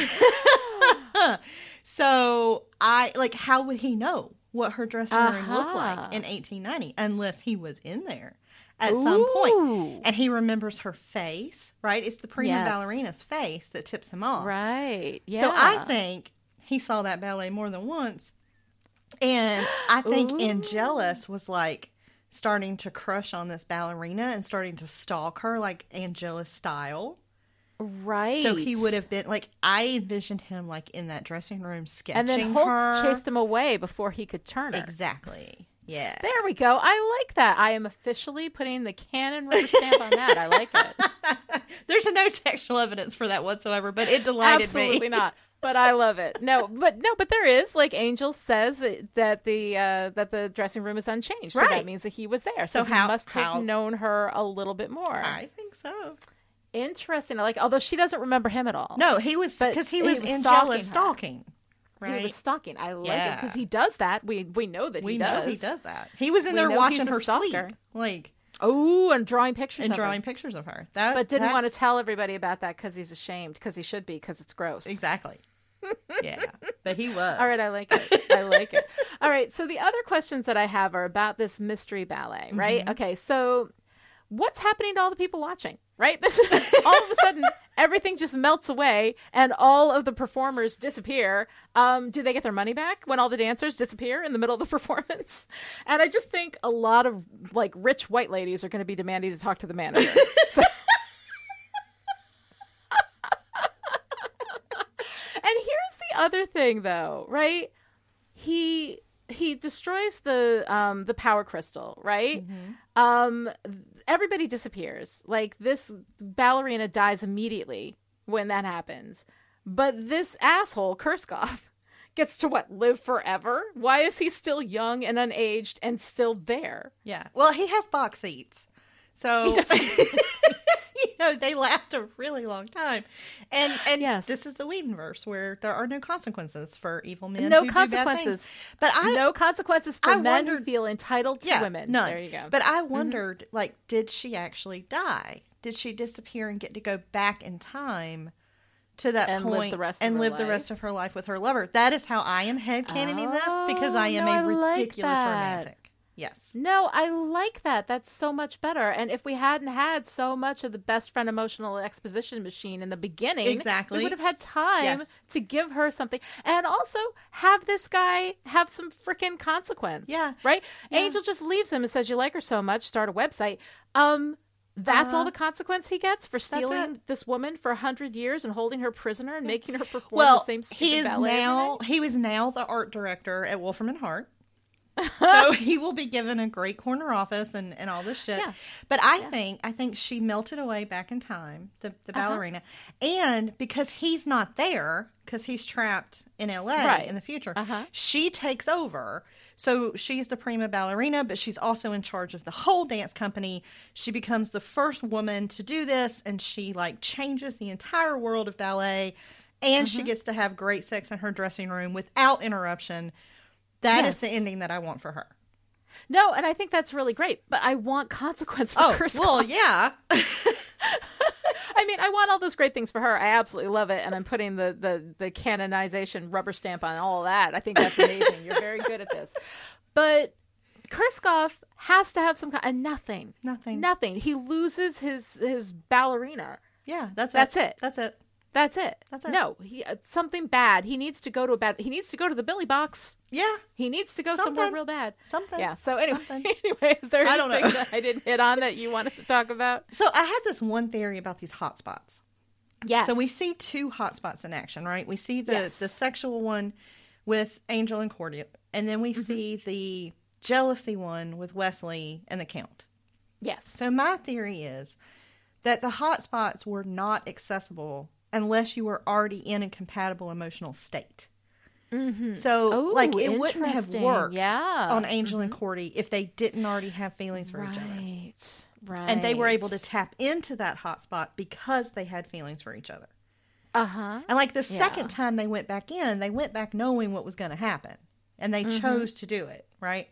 so I like how would he know what her dressing room looked Uh-huh. like in 1890 unless he was in there at some point and he remembers her face, right? It's the prima Yes. ballerina's face that tips him off. Right. Yeah. So I think he saw that ballet more than once. And I think Ooh. Angelus was like, starting to crush on this ballerina and starting to stalk her like Angelus style. Right. So he would have been like I envisioned him like in that dressing room sketching And then Holtz her. chased him away before he could turn her. Exactly. Yeah. There we go. I like that. I am officially putting the canon rubber stamp on that. I like it. There's no textual evidence for that whatsoever, but it delighted Absolutely me. Absolutely not. But I love it. No, but no, but there is like Angel says that, that the uh, that the dressing room is unchanged. So that means that he was there. So, So he how- must have how- known her a little bit more. I think so. Interesting. Like although she doesn't remember him at all. No, he was because he he was, was Angelus stalking stalking. He was stalking. I like it because he does that. We we know that we he know does. he does that. He was in We there watching her sleep, like Oh, and drawing pictures and of her. drawing pictures of her. That, but didn't want to tell everybody about that because he's ashamed because he should be because it's gross. exactly. yeah, but he was. All right, I like it. I like it. All right, so the other questions that I have are about this mystery ballet, right? Mm-hmm. Okay, so what's happening to all the people watching, right? This all of a sudden everything just melts away and all of the performers disappear. Um, do they get their money back when all the dancers disappear in the middle of the performance? And I just think a lot of like rich white ladies are going to be demanding to talk to the manager. So- And here's the other thing though, right? He he destroys the um the power crystal, right? Um everybody disappears. Like this ballerina dies immediately when that happens. But this asshole Kurskov gets to what live forever? Why is he still young and unaged and still there? Yeah. Well, he has box seats, so know they last a really long time. And and Yes. this is the Whedonverse where there are no consequences for evil men. No who do bad things. consequences. But I no consequences for I men who feel entitled to yeah, women. None. There you go. But I mm-hmm. wondered, like, did she actually die? Did she disappear and get to go back in time to that And live point the rest of and live the life? rest of her life with her lover? That is how I am headcanoning this because oh, I am Oh, no, a like ridiculous that. romantic. Yes. No, I like that. That's so much better. And if we hadn't had so much of the best friend emotional exposition machine in the beginning, Exactly. we would have had time Yes. to give her something and also have this guy have some freaking consequence. Yeah. Right? Yeah. Angel just leaves him and says, You like her so much, start a website. Um, that's all Uh-huh. the consequence he gets for stealing this woman for a hundred years and holding her prisoner and making her perform Well, the same stupid he is ballet now he was now the art director at Wolfram and Hart. So he will be given a great corner office and, and all this shit. Yeah. But I think I think she melted away back in time, the, the Uh-huh. ballerina. And because he's not there, because he's trapped in LA Right. in the future, Uh-huh. she takes over. So she's the prima ballerina, but she's also in charge of the whole dance company. She becomes the first woman to do this, and she like changes the entire world of ballet. And Mm-hmm. she gets to have great sex in her dressing room without interruption. That is Yes. the ending that I want for her. No, and I think that's really great, but I want consequence for Oh, Kurskov. well, yeah. I mean, I want all those great things for her. I absolutely love it, and I'm putting the the the canonization rubber stamp on all of that. I think that's amazing. You're very good at this, but Kurskov has to have some kind. And nothing, Nothing. nothing. He loses his his ballerina. Yeah, that's it. That's it. That's it. That's it. That's it. No, he uh, something bad. He needs to go to a bad. He needs to go to the Billy box. Yeah, He needs to go somewhere real bad. something. Yeah. So anyway, Something. anyway, is there I don't know. that I didn't hit on that you wanted to talk about? So I had this one theory about these hotspots. Yes. So we see two hotspots in action, right? We see the Yes. the sexual one with Angel and Cordia, and then we Mm-hmm. see the jealousy one with Wesley and the Count. yes. So my theory is that the hotspots were not accessible unless you were already in a compatible emotional state. mm-hmm. So, Oh, like, it wouldn't have worked Yeah. on Angel and Cordy if they didn't already have feelings for each other. Right. Right. And they were able to tap into that hotspot because they had feelings for each other. Uh huh. And like the Yeah. second time they went back in, they went back knowing what was going to happen. And they chose to do it, right?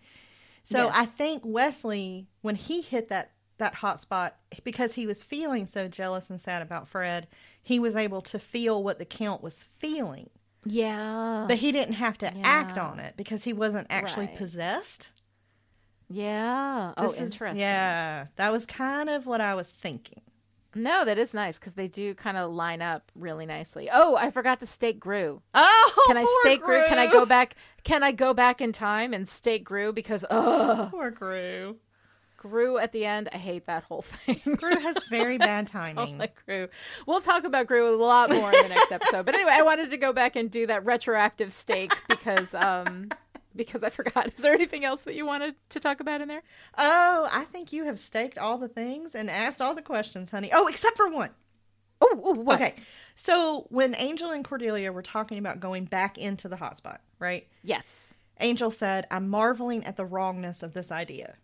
So Mm-hmm. Yes. I think Wesley, when he hit that that hot spot, because he was feeling so jealous and sad about Fred, he was able to feel what the count was feeling. Yeah. But he didn't have to act on it because he wasn't actually Right. possessed. yeah. Oh, is- interesting. Yeah, that was kind of what I was thinking. No, that is nice because they do kind of line up really nicely. Oh, I forgot to stake Groo. Oh, Can I stake Groo? Can I go back? Can I go back in time and stake Groo? Because oh, Poor Groo. Groo at the end, I hate that whole thing. Groo has very bad timing. like Groo. We'll talk about Groo a lot more in the next episode. But anyway, I wanted to go back and do that retroactive stake because um because I forgot. Is there anything else that you wanted to talk about in there? Oh, I think you have staked all the things and asked all the questions, honey. Oh, except for one. Oh, oh what? Okay. So when Angel and Cordelia were talking about going back into the hotspot, right? Yes. Angel said, I'm marveling at the wrongness of this idea,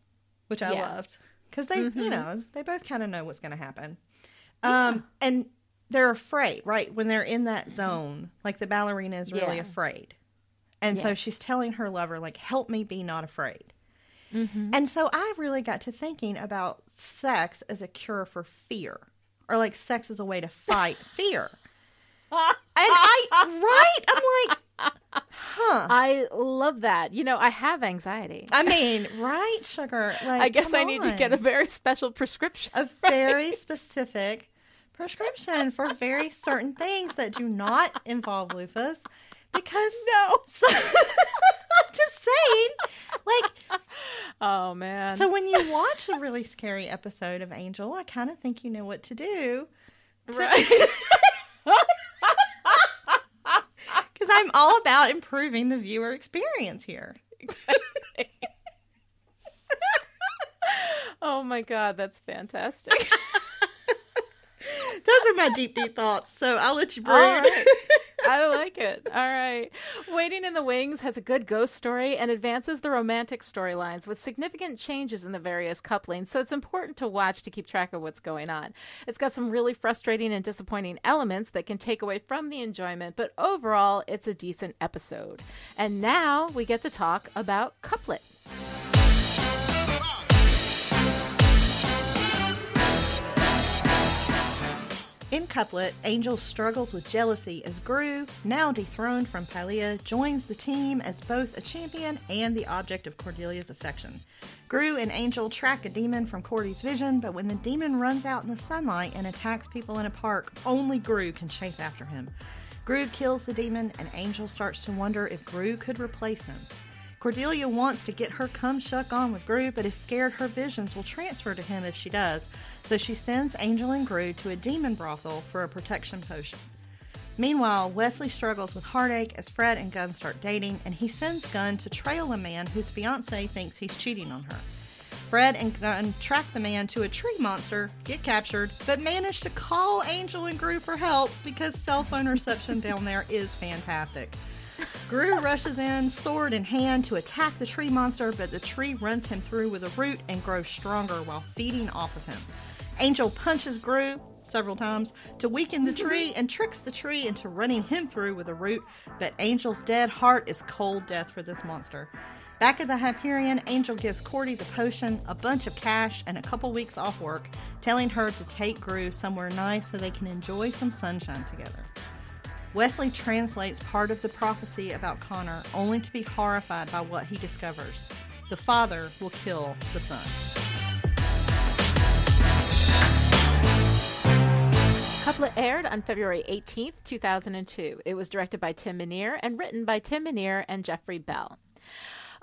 which I Yeah. loved. Because they, Mhm. you know, they both kind of know what's going to happen. Um, and they're afraid, right? When they're in that zone, like the ballerina is really Yeah. afraid. And so she's telling her lover, like, help me be not afraid. Mm-hmm. And so I really got to thinking about sex as a cure for fear, or like sex as a way to fight fear. And I, right? I'm like, huh. I love that. You know, I have anxiety. I mean, right, sugar? Like, I guess I need to get a very special prescription. a very specific prescription for very certain things that do not involve lupus, because No. so, I'm just saying, like, Oh man. so when you watch a really scary episode of Angel, I kind of think you know what to do. right. Because I'm all about improving the viewer experience here. oh my god, that's fantastic. Those are my deep, deep thoughts. So I'll let you brood. All right. I like it. All right. Waiting in the Wings has a good ghost story and advances the romantic storylines with significant changes in the various couplings, so it's important to watch to keep track of what's going on. It's got some really frustrating and disappointing elements that can take away from the enjoyment, but overall, it's a decent episode. And now we get to talk about Couplet. In Couplet, Angel struggles with jealousy as Groo, now dethroned from Pylea, joins the team as both a champion and the object of Cordelia's affection. Groo and Angel track a demon from Cordy's vision, but when the demon runs out in the sunlight and attacks people in a park, only Groo can chase after him. Groo kills the demon, and Angel starts to wonder if Groo could replace him. Cordelia wants to get her cum shuck on with Groo, but is scared her visions will transfer to him if she does, so she sends Angel and Groo to a demon brothel for a protection potion. Meanwhile, Wesley struggles with heartache as Fred and Gunn start dating, and he sends Gunn to trail a man whose fiance thinks he's cheating on her. Fred and Gunn track the man to a tree monster, get captured, but manage to call Angel and Groo for help because cell phone reception down there is fantastic. Groo rushes in, sword in hand, to attack the tree monster, but the tree runs him through with a root and grows stronger while feeding off of him. Angel punches Groo several times to weaken the tree and tricks the tree into running him through with a root, but Angel's dead heart is cold death for this monster. Back at the Hyperion, Angel gives Cordy the potion, a bunch of cash, and a couple weeks off work, telling her to take Groo somewhere nice so they can enjoy some sunshine together. Wesley translates part of the prophecy about Connor only to be horrified by what he discovers. The father will kill the son. Couplet aired on February 18th, 2002. It was directed by Tim Minear and written by Tim Minear and Jeffrey Bell.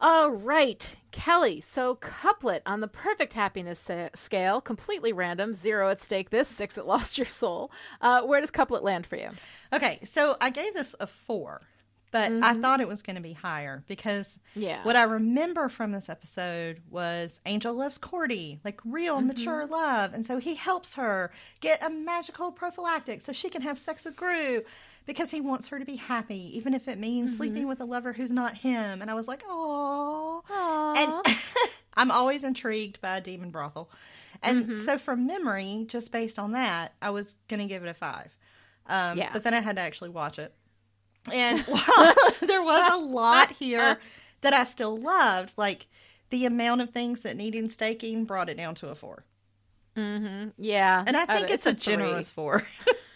All right, Kelly. So, couplet on the perfect happiness sa- scale, completely random, zero at stake this, six at lost your soul. Uh, where does couplet land for you? Okay, so I gave this a four, but I thought it was going to be higher because Yeah. what I remember from this episode was Angel loves Cordy, like real mature love. And so he helps her get a magical prophylactic so she can have sex with Groo because he wants her to be happy, even if it means sleeping with a lover who's not him. And I was like, oh. And I'm always intrigued by a demon brothel. And so from memory, just based on that, I was going to give it a five. Um, Yeah. But then I had to actually watch it. And while there was a lot here that I still loved, like the amount of things that needed staking brought it down to a four. mm-hmm. Yeah. And I think it's, a, three. generous four.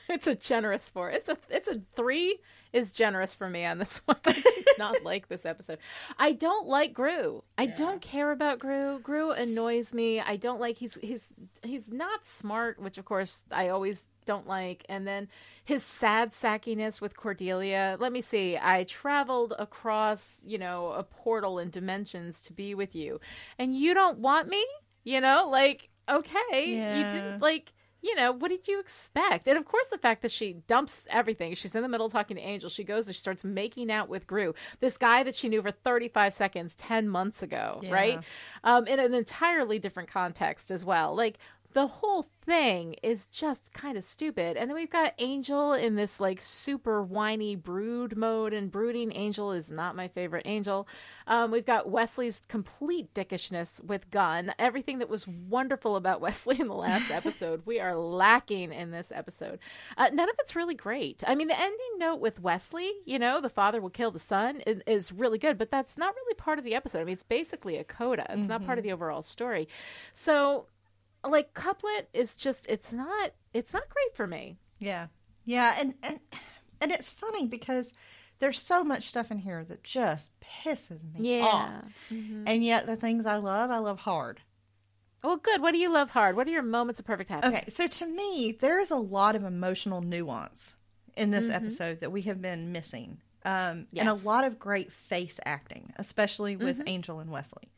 it's a generous four. It's a it's a three is generous for me on this one. I did not like this episode. I don't like Groo. I don't care about Groo. Groo annoys me. I don't like he's he's he's not smart, which of course I always don't like. And then his sad sackiness with Cordelia. Let me see. I traveled across, you know, a portal in dimensions to be with you. And you don't want me? You know, like okay, you didn't like. You know, what did you expect? And of course, the fact that she dumps everything. She's in the middle talking to Angel. She goes and she starts making out with Groo, this guy that she knew for 35 seconds 10 months ago, Yeah. right? Um, in an entirely different context as well. Like, the whole thing is just kind of stupid. And then we've got Angel in this like super whiny brood mode, and brooding Angel is not my favorite Angel. Um, we've got Wesley's complete dickishness with Gunn. Everything that was wonderful about Wesley in the last episode, we are lacking in this episode. Uh, none of it's really great. I mean, the ending note with Wesley, you know, the father will kill the son, is, is really good, but that's not really part of the episode. I mean, it's basically a coda. It's not part of the overall story. So like couplet is just it's not it's not great for me Yeah. Yeah, and and and it's funny because there's so much stuff in here that just pisses me off. And yet the things I love, I love hard. well good what do you love hard what are your moments of perfect happiness Okay, so to me, there is a lot of emotional nuance in this episode that we have been missing. Um, and a lot of great face acting, especially with Angel and Wesley.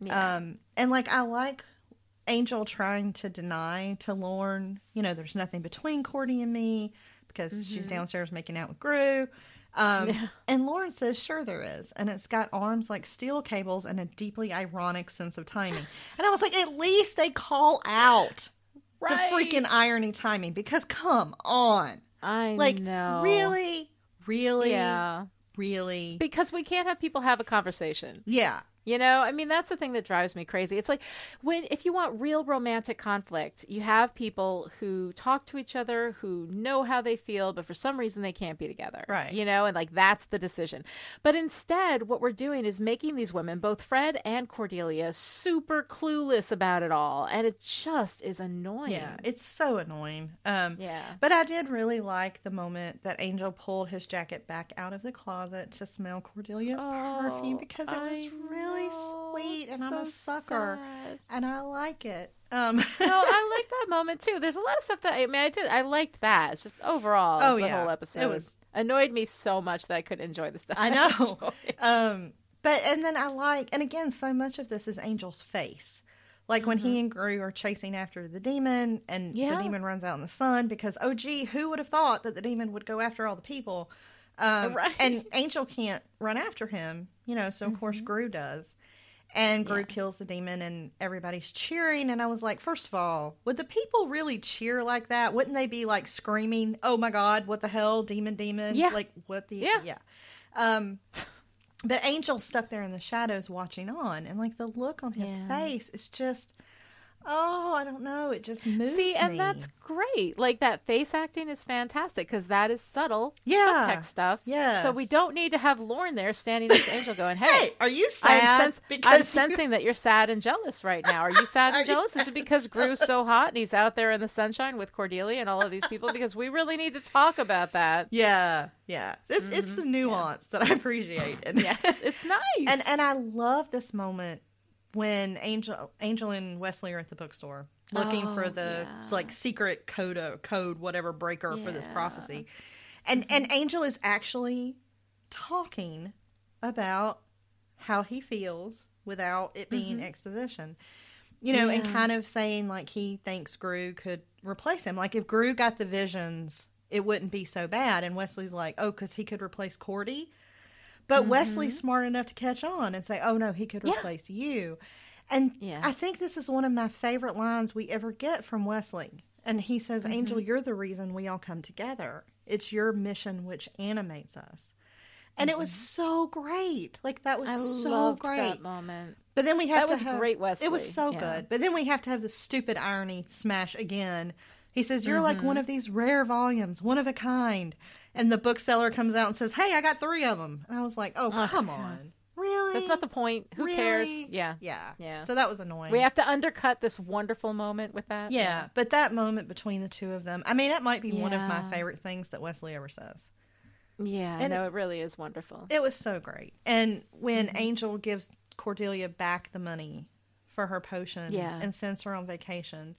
Yeah. Um, and like I like Angel trying to deny to Lorne, you know, there's nothing between Cordy and me because she's downstairs making out with Groo. Um, And Lorne says, sure there is. And it's got arms like steel cables and a deeply ironic sense of timing. And I was like, at least they call out Right. the freaking irony timing because come on. i Like, know really? Really? yeah Really? because we can't have people have a conversation Yeah. You know, I mean, that's the thing that drives me crazy. It's like when, if you want real romantic conflict, you have people who talk to each other, who know how they feel, but for some reason they can't be together. Right. You know, and like that's the decision. But instead, what we're doing is making these women, both Fred and Cordelia, super clueless about it all. And it just is annoying. Yeah, it's so annoying. Um, Yeah. But I did really like the moment that Angel pulled his jacket back out of the closet to smell Cordelia's perfume Oh, because it was I really sweet, and I'm a sucker, sad. and I like it. Um, no, I like that moment too. There's a lot of stuff that I mean, I did. I liked that. It's just overall, Oh, the yeah. whole It episode was- annoyed me so much that I couldn't enjoy the stuff. I know. enjoyed. um, but and then I like, and again, so much of this is Angel's face. Like when he and Groo are chasing after the demon, and Mm-hmm. Yeah. the demon runs out in the sun because, oh, gee, who would have thought that the demon would go after all the people? Um, Right. And Angel can't run after him, you know, so of course Groo does. And Groo Mm-hmm. Yeah. kills the demon, and everybody's cheering. And I was like, first of all, would the people really cheer like that? Wouldn't they be like screaming, "Oh my God, what the hell, demon, demon!" Yeah. Like what the Yeah. yeah. Um, but Angel's stuck there in the shadows watching on, and like the look on his Yeah. face is just, oh, I don't know, it just moves See, and me. that's great. Like that face acting is fantastic because that is subtle, Yeah. subtext stuff. So we don't need to have Lorne there standing next to Angel going, "Hey." Hey, are you sad? I'm, sens- I'm you- sensing that you're sad and jealous right now. Are you sad and jealous? Is it because Groo's so hot and he's out there in the sunshine with Cordelia and all of these people? Because we really need to talk about that. yeah, yeah, it's it's the nuance that I appreciate, and Mm-hmm. Yes, it's nice. and and I love this moment when Angel Angel and Wesley are at the bookstore looking Oh, for the yeah. like secret code uh, code whatever breaker for this prophecy. And mm-hmm. and Angel is actually talking about how he feels without it being mm-hmm. exposition. You know, and kind of saying like he thinks Groo could replace him. Like if Groo got the visions, it wouldn't be so bad. And Wesley's like, oh, because he could replace Cordy. But Wesley's smart enough to catch on and say, oh, no, he could Mm-hmm. Yeah. replace you. And Yeah. I think this is one of my favorite lines we ever get from Wesley. And he says, Angel, Mm-hmm. you're the reason we all come together. It's your mission which animates us. And it was so great. Like that was Mm-hmm. I so great. that moment. But then we have That to was have, great, Wesley. It was so Yeah. good. But then we have to have the stupid irony smash again. He says, "You're like Mm-hmm. one of these rare volumes, one of a kind." And the bookseller comes out and says, "Hey, I got three of them." And I was like, "Oh, Ugh, come on, really?" That's not the point. Who cares? Yeah. yeah, Yeah. So that was annoying. We have to undercut this wonderful moment with that. yeah, but that moment between the two of them, I mean, that might be one of my favorite things that Wesley ever says. Yeah, And- no, it really is wonderful. It was so great. And when Mm-hmm. Angel gives Cordelia back the money for her potion Yeah. and sends her on vacation,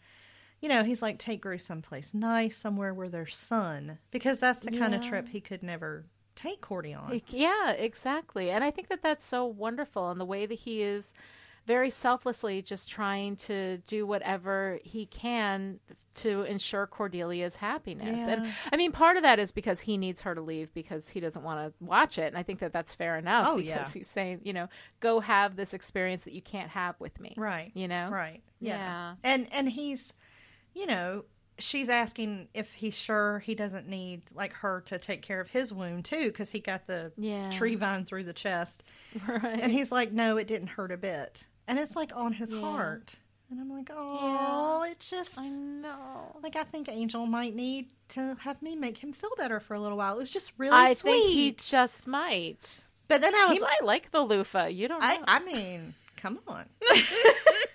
you know, he's like, take Groo someplace nice, somewhere where there's sun, because that's the kind of trip he could never take Cordy on. Yeah, exactly. And I think that that's so wonderful and the way that he is very selflessly just trying to do whatever he can to ensure Cordelia's happiness. And I mean, part of that is because he needs her to leave because he doesn't want to watch it. And I think that that's fair enough Oh, because yeah. he's saying, you know, go have this experience that you can't have with me. Right. You know? Right. Yeah. Yeah. And and he's, you know, she's asking if he's sure he doesn't need like her to take care of his wound too because he got the Yeah. tree vine through the chest, Right. and he's like, no, it didn't hurt a bit, and it's like on his Yeah. heart, and I'm like, oh, it just. I know. like I think Angel might need to have me make him feel better for a little while. It was just really I sweet. think he just might. but then I was He might like the loofah. You don't know. I, I mean, come on.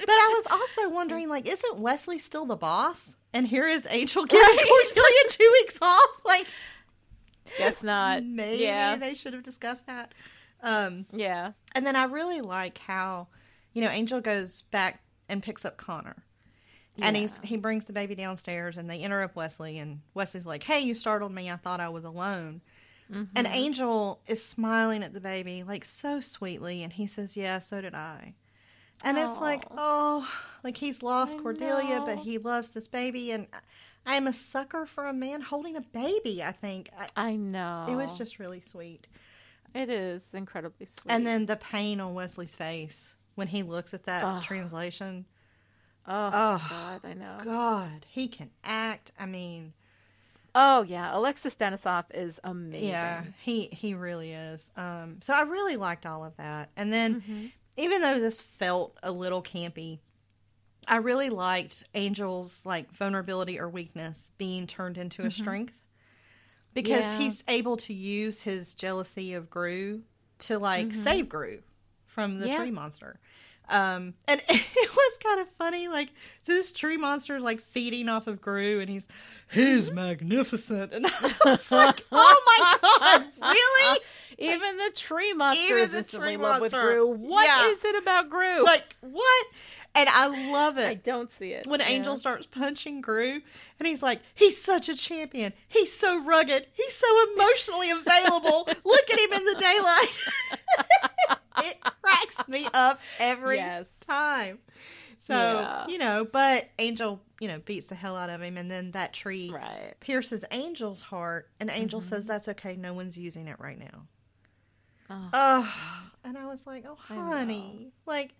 but I was also wondering, like, isn't Wesley still the boss? And here is Angel giving Cordelia two weeks off. Like, Guess not. maybe Yeah. they should have discussed that. Um, Yeah. and then I really like how, you know, Angel goes back and picks up Connor. And he's he brings the baby downstairs and they interrupt Wesley and Wesley's like, Hey, you startled me, I thought I was alone. Mm-hmm. And Angel is smiling at the baby, like so sweetly, and he says, Yeah, so did I. And it's like, oh, like he's lost I Cordelia, but he loves this baby and I am a sucker for a man holding a baby, I think. I, I know. It was just really sweet. It is incredibly sweet. And then the pain on Wesley's face when he looks at that translation. oh Ugh. God, I know. God, he can act. I mean, Oh yeah, Alexis Denisof is amazing. yeah, he he really is. Um, so I really liked all of that. And then, Mhm. Even though this felt a little campy, I really liked Angel's like vulnerability or weakness being turned into a mm-hmm. strength because Yeah. he's able to use his jealousy of Groo to like mm-hmm. save Groo from the Yeah. tree monster. Um, and it was kind of funny. Like, so this tree monster is like feeding off of Groo, and he's he's mm-hmm. magnificent. And I was like, oh my god, really? Even the tree monster is instantly in love with. Groo. What is Yeah. it about Groo? Like what? And I love it. I don't see it. when Yeah. Angel starts punching Groo, and he's like, he's such a champion. He's so rugged. He's so emotionally available. Look at him in the daylight. it cracks me up every Yes. time. So, Yeah. you know, but Angel, you know, beats the hell out of him, and then that tree Right. pierces Angel's heart, and Angel Mm-hmm. says, That's okay. No one's using it right now. Oh, and I was like, Oh, honey. Like,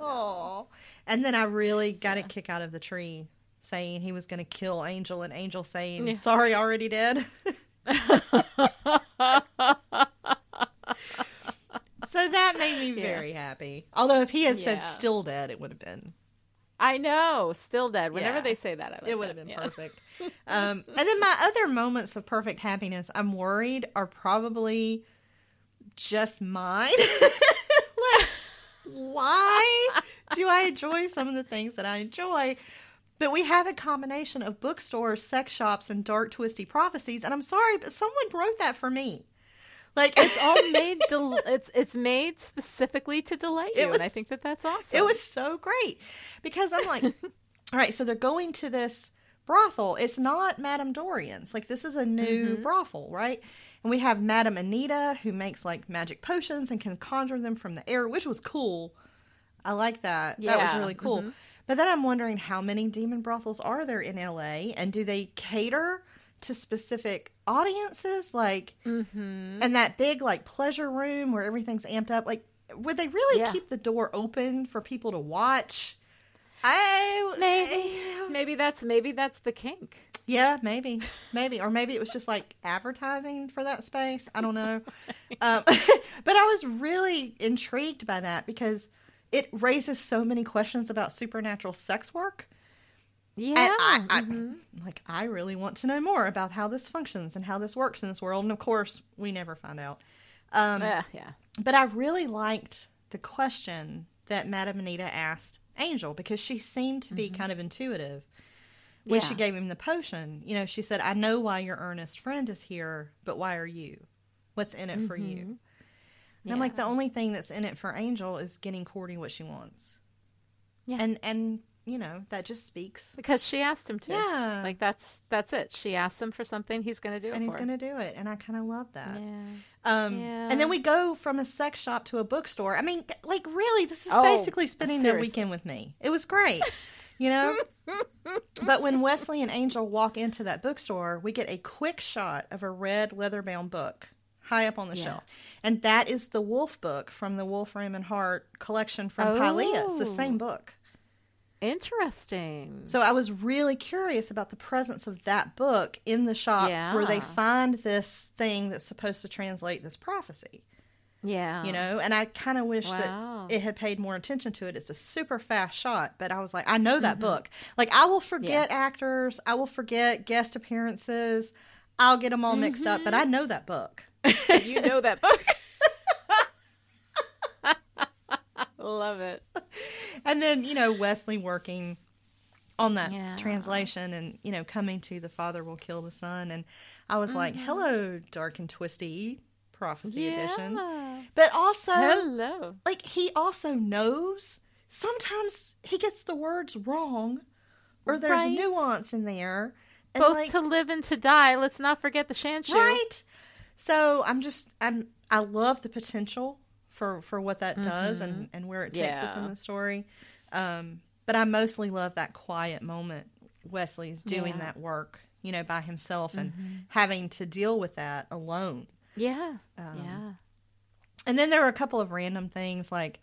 Oh. And then I really got a kick out of the tree saying he was going to kill Angel and Angel saying, Yeah. sorry, already did. so that made me Yeah. very happy. Although if he had said still dead, it would have been, I know. Still dead. Whenever Yeah. they say that, like it would have been Yeah. perfect. Um, and then my other moments of perfect happiness, I'm worried are probably just mine. like, why do I enjoy some of the things that I enjoy? But we have a combination of bookstores, sex shops, and dark, twisty prophecies. And I'm sorry, but someone wrote that for me. Like It's all made. Del- it's it's made specifically to delight you, and I think that that's awesome. It was so great because I'm like, all right, so they're going to this brothel. It's not Madame Dorian's. Like, this is a new mm-hmm. brothel, right? And we have Madame Anita who makes like magic potions and can conjure them from the air, which was cool. I like that. That was really cool. mhm. But then I'm wondering how many demon brothels are there in LA and do they cater to specific audiences? Like, Mm-hmm. and that big like pleasure room where everything's amped up like would they really Yeah. keep the door open for people to watch i Maybe. I- Maybe that's maybe that's the kink. yeah maybe maybe or maybe it was just like advertising for that space i don't know um, but i was really intrigued by that because it raises so many questions about supernatural sex work Yeah. and I, I mhm. like I really want to know more about how this functions and how this works in this world. And of course, we never find out. Um, yeah, yeah. But I really liked the question that Madame Anita asked Angel because she seemed to be kind of intuitive when she Mm-hmm. Gave him the potion. You know, she said, I know why your earnest friend is here, but why are you? What's in it for you? And I'm like, Mm-hmm. The only thing that's in it for Angel is getting Cordy what she wants. Yeah. And and you know, that just speaks. Because she asked him to. Yeah. Like that's that's it. She asked him for something, he's gonna do it And he's going to do it. And I kind of love that. Yeah. Um, Yeah. And then we go from a sex shop to a bookstore. I mean, like, really, this is Oh, basically spending their weekend with me. It was great, you know? but when Wesley and Angel walk into that bookstore, we get a quick shot of a red leather bound book high up on the Yeah. shelf. And that is the Wolf book from the Wolfram and Hart collection from Pylea. It's the Oh. same book. Interesting. So I was really curious about the presence of that book in the shop where they find this thing that's supposed to translate this prophecy yeah. you know and i kind of wish. Wow. that it had paid more attention to it it's a super fast shot but i was like i know Mm-hmm. that book like i will forget actors i will forget guest appearances i'll get them all mixed up but Mm-hmm. i know that book You know that book. Love it. and then you know wesley working on that Yeah. translation and you know coming to the father will kill the son and i was like Mm-hmm. hello dark and twisty prophecy edition but also Hello. like he also knows sometimes he gets the words wrong or there's Right. nuance in there and Both like to live and to die. Let's not forget the Shanshu. right so i'm just i'm i love the potential for for what that does and and where it takes us in Mm-hmm. The story um but i mostly love that quiet moment wesley's doing Yeah. Mm-hmm. that work you know by himself and having to deal with that alone Yeah. Um, yeah. And then there were a couple of random things like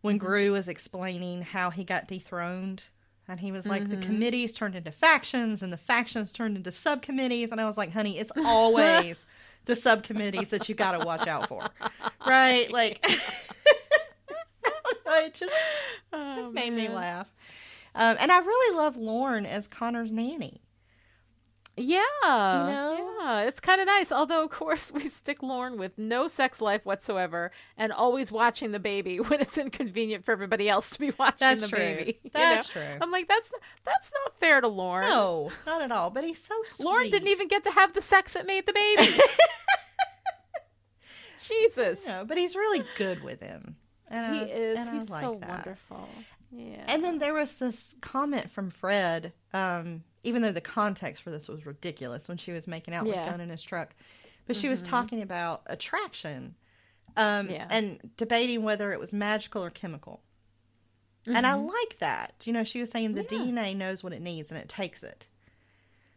when Mm-hmm. Groo was explaining how he got dethroned. And he was like, Mm-hmm. the committees turned into factions and the factions turned into subcommittees. And I was like, honey, it's always the subcommittees that you got to watch out for. Right? Like, it just Oh, made me laugh. Um, and I really love Lorne as Connor's nanny. Yeah. know? Yeah. It's kind of nice. Although, of course, we stick Lorne with no sex life whatsoever and always watching the baby when it's inconvenient for everybody else to be watching That's the true. baby. you That's know? true. I'm like, that's that's not fair to Lorne. No, not at all. But he's so sweet. Lorne didn't even get to have the sex that made the baby. Jesus. No, but he's really good with him. And he I- is. He's like so that. wonderful. Yeah. And then there was this comment from Fred, um, even though the context for this was ridiculous when she was making out Yeah. Mm-hmm. with Gunn in his truck. But she was talking about attraction um, Yeah. and debating whether it was magical or chemical. And I like that. You know, she was saying the Mm-hmm. Yeah. DNA knows what it needs and it takes it.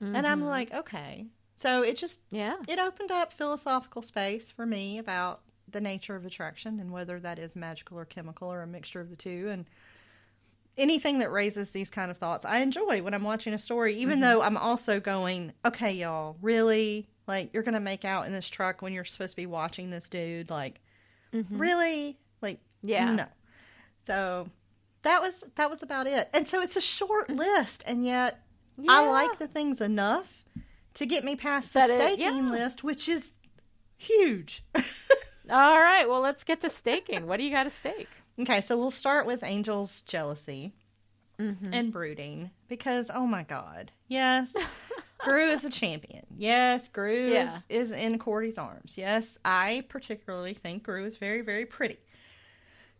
And Mm-hmm. I'm like, okay. So it just yeah. it opened up philosophical space for me about the nature of attraction and whether that is magical or chemical or a mixture of the two and anything that raises these kind of thoughts i enjoy when i'm watching a story Mm-hmm. even though i'm also going okay y'all really like you're gonna make out in this truck when you're supposed to be watching this dude like really like Mm-hmm. Yeah. no so that was that was about it and so it's a short list and yet i like the things enough to get me past the it- staking yeah. list which is huge All right. Well, let's get to staking. What do you got to stake? Okay so we'll start with angel's jealousy Mm-hmm. and brooding because oh my god yes Groo is a champion. Yes, Groo Yeah. is, is in Cordy's arms. Yes, I particularly think Groo is very, very pretty.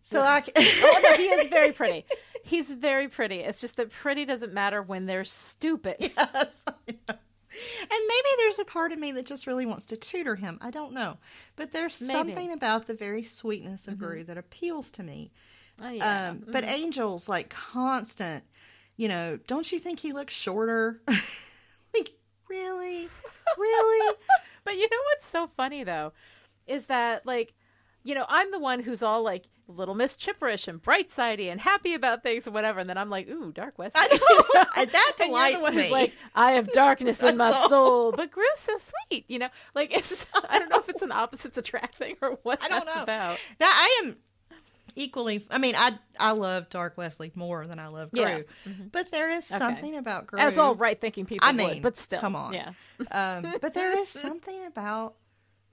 So I c- Oh no, he is very pretty. He's very pretty. It's just that pretty doesn't matter when they're stupid. Yes, I know. And maybe there's a part of me that just really wants to tutor him. I don't know. But there's Maybe. something about the very sweetness of Groo that appeals to me. Oh, yeah. Um, but Angel's like constant, you know, don't you think he looks shorter? like, really? Really? But you know what's so funny though, is that like, you know, I'm the one who's all like little Miss Chipperish and bright sidey and happy about things and whatever, and then I'm like, ooh, dark West. I know. And that And delights the one me. like, I have darkness in my all. soul, but Groo's so sweet, you know. Like it's just, I don't know if it's an opposites attract thing or what I don't that's know. about. Now I am equally. I mean, I I love Dark Wesley more than I love Groo, Yeah. but there is Okay. something about Groo. As all right thinking people I mean, would, but still, come on. yeah. um, but there is something about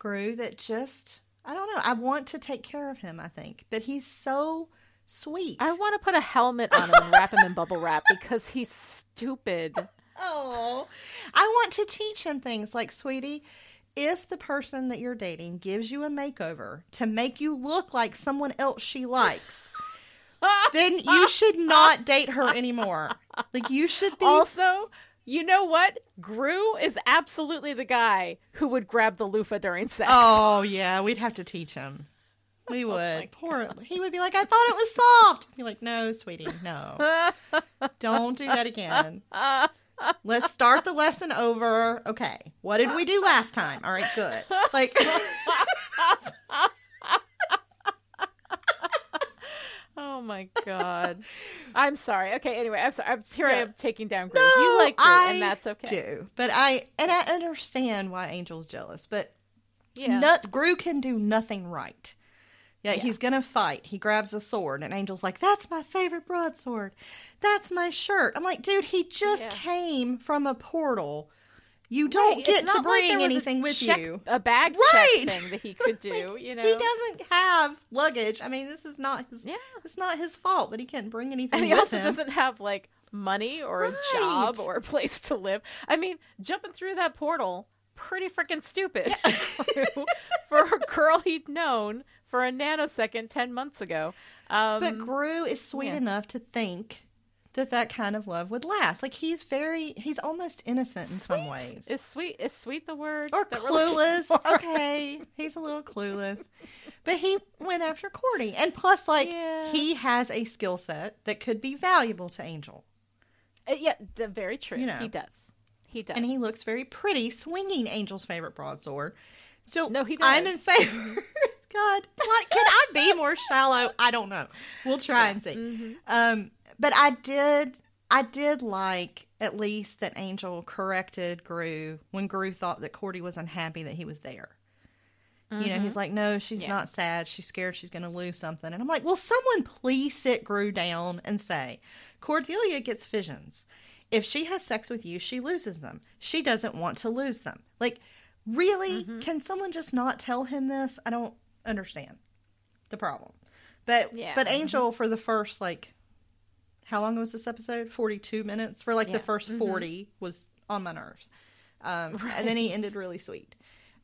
Groo that just I don't know. I want to take care of him. I think, but he's so sweet. I want to put a helmet on him and wrap him in bubble wrap because he's stupid. Oh, I want to teach him things like, sweetie, if the person that you're dating gives you a makeover to make you look like someone else she likes, then you should not date her anymore. Like you should be Also, you know what? Groo is absolutely the guy who would grab the loofah during sex. Oh yeah, we'd have to teach him. We oh would. my Poor. He would be like, I thought it was soft. I'd be like, No, sweetie, no. Don't do that again. Let's start the lesson over. Okay, what did we do last time? All right, good. Like, Oh my god. I'm sorry. Okay, anyway, I'm sorry. I'm, here I am taking down Groo. no, you like Groo, I and that's okay. do. But I and I understand why Angel's jealous. But Yeah. Nut, Groo can do nothing right. Yeah, Yeah. he's gonna fight. He grabs a sword, and Angel's like, "That's my favorite broadsword. That's my shirt." I'm like, "Dude, he just Yeah. came from a portal. You don't Right, get to like bring a anything with check- you." A bag Right. thing that he could do, you know. He doesn't have luggage. I mean, this is not his. Yeah. It's not his fault that he can't bring anything And he also him. doesn't have like money or a job or a place to live. I mean, jumping through that portal, pretty freaking stupid for a girl he'd known for a nanosecond 10 months ago. Um, But Groo is sweet yeah. enough to think that that kind of love would last. Like he's very, he's almost innocent in some ways. Is sweet is sweet the word? or clueless. Okay, he's a little clueless, but he went after Cordy, and plus, like Yeah. he has a skill set that could be valuable to Angel, Uh, yeah, the, very true. You know. He does. He does. and he looks very pretty swinging Angel's favorite broadsword. So No, he does. I'm in favor. God, what, can I be more shallow? I don't know. We'll try and see. Mhm. Um, but I did, I did like at least that Angel corrected Groo when Groo thought that Cordy was unhappy that he was there. You know, he's mm-hmm. like, no, she's Yeah. not sad. She's scared she's going to lose something. And I'm like, will someone please sit Groo down and say, Cordelia gets visions. If she has sex with you, she loses them. She doesn't want to lose them. Like, really? Mm-hmm. Can someone just not tell him this? I don't understand the problem. But Yeah. but mm-hmm. Angel for the first like how long was this episode? 42 minutes. For like Yeah. the 1st 40 was on my nerves. Um and then he ended really sweet.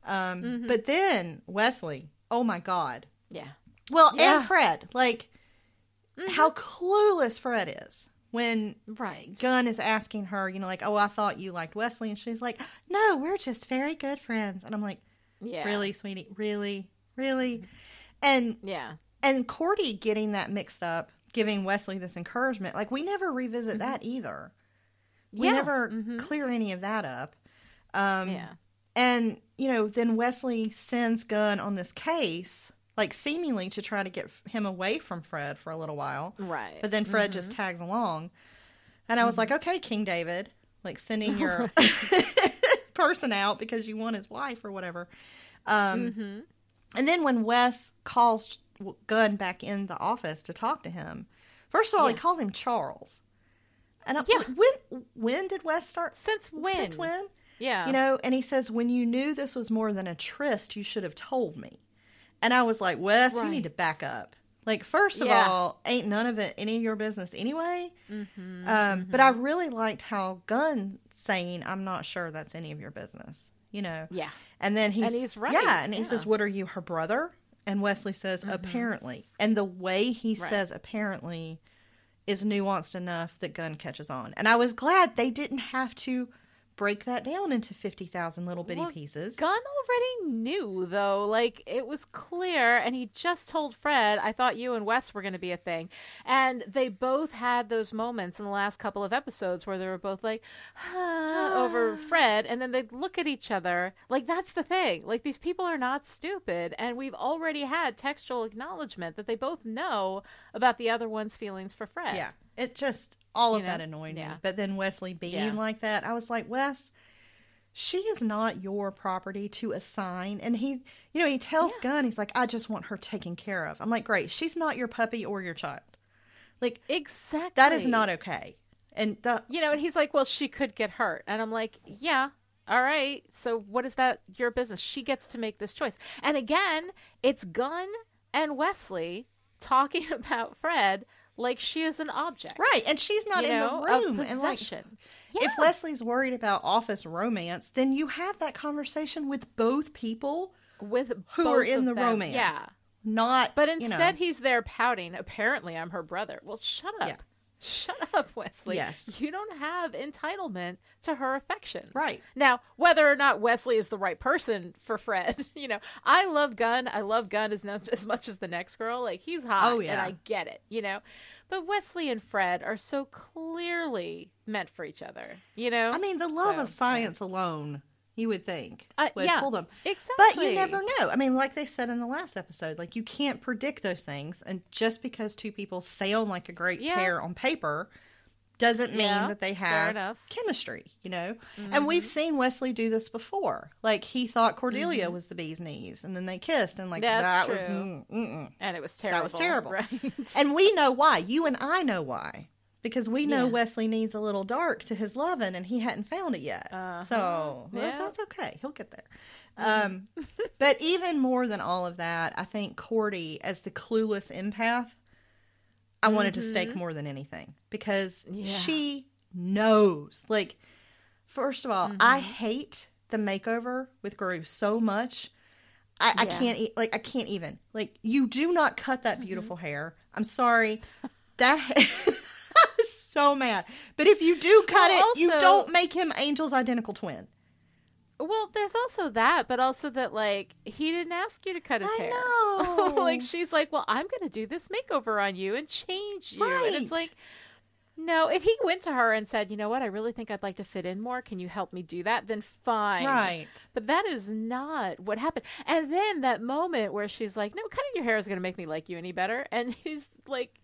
Um but then Wesley, oh my god. yeah. Well, Yeah. and Fred, like how clueless Fred is when Right. Gunn is asking her, you know, like, "Oh, I thought you liked Wesley," and she's like, "No, we're just very good friends." And I'm like, Yeah. "Really, sweetie? Really, really?" And Yeah. and Cordy getting that mixed up, giving Wesley this encouragement, like we never revisit that either. We Yeah. never Mhm. clear any of that up. Um, Yeah. and you know, then Wesley sends Gunn on this case, like seemingly to try to get him away from Fred for a little while. Right. But then Fred just tags along. And I was like, okay, King David, like sending your person out because you want his wife or whatever. Um, Mhm. And then when Wes calls Gunn back in the office to talk to him, first of all, he Yeah. calls him Charles. And I, Yeah. when when did Wes start? Since when? Since when? Yeah. You know, and he says, when you knew this was more than a tryst, you should have told me. And I was like, Wes, you need to back up. Like, first of Yeah. all, ain't none of it any of your business anyway. Mhm, Um, But I really liked how Gunn saying, I'm not sure that's any of your business, you know. Yeah. And then he's, And he's right, Yeah, and he yeah. Mm-hmm. says, What are you, her brother? And Wesley says, mm-hmm. Apparently. And the way he Right. says apparently is nuanced enough that Gunn catches on. And I was glad they didn't have to break that down into 50,000 little bitty Well, pieces. Gunn already knew, though. Like, it was clear, and he just told Fred, I thought you and Wes were going to be a thing. And they both had those moments in the last couple of episodes where they were both like, ah, over Fred, and then they'd look at each other. Like, that's the thing. Like, these people are not stupid, and we've already had textual acknowledgement that they both know about the other one's feelings for Fred. yeah. It just, all of know? that annoyed me. But then Wesley being Yeah. like that, I was like, Wes, she is not your property to assign. And he, you know, he tells Yeah. Gunn, he's like, I just want her taken care of. I'm like, great. She's not your puppy or your child. Like, Exactly. that is not okay. And the, you know, and he's like, well, she could get hurt. And I'm like, yeah, all right. So what is that your business? She gets to make this choice. And again, it's Gunn and Wesley talking about Fred like she is an object. right. And she's not in know, the room. And like, possession. if Yeah. Wesley's worried about office romance, then you have that conversation with both people with who are in the them. romance. Yeah. not. But you know- instead, he's there pouting. Apparently, I'm her brother. Well, shut up. Yeah. Shut up, Wesley. Yes. You don't have entitlement to her affection. Right. Now, whether or not Wesley is the right person for Fred, you know, I love Gunn. I love Gunn as, much- as much as the next girl. Like, he's hot. Oh, And yeah. I get it, you know. But Wesley and Fred are so clearly meant for each other, you know? I mean, the love So, of science alone, you would think, Uh, would yeah, pull them. exactly. But you never know. I mean, like they said in the last episode, like you can't predict those things. And just because two people sound like a great Yeah. pair on paper doesn't mean Yeah, that they have. Mm-hmm. chemistry, you know? And we've seen Wesley do this before. Like he thought Cordelia was the bee's knees, and then they kissed, and like Mm-hmm. That's that was. true. Mm, mm-mm. And it was terrible. That was terrible. Right. And we know why. You and I know why. Because we know Yeah. Wesley needs a little dark to his loving and he hadn't found it yet. Uh-huh. So well, Yeah. that's okay. He'll get there. Um, but even more than all of that, I think Cordy, as the clueless empath, I wanted to stake more than anything because Mm-hmm. Yeah. she knows. Like, first of all, I Mm-hmm. hate the makeover with Groo so much. I, I can't e- like I can't even like you do not cut that Mm-hmm. beautiful hair. I'm sorry, that I so mad. But if you do cut Well, it, you don't make him Angel's identical twin. Well, there's also that, but also that like he didn't ask you to cut his I hair. know. like she's like, "Well, I'm going to do this makeover on you and change you." And it's like no, if he went to her and said, "You know what? I really think I'd like to fit in more. Can you help me do that?" then fine. Right. But that is not what happened. And then that moment where she's like, "No, cutting your hair is going to make me like you any better." And he's like,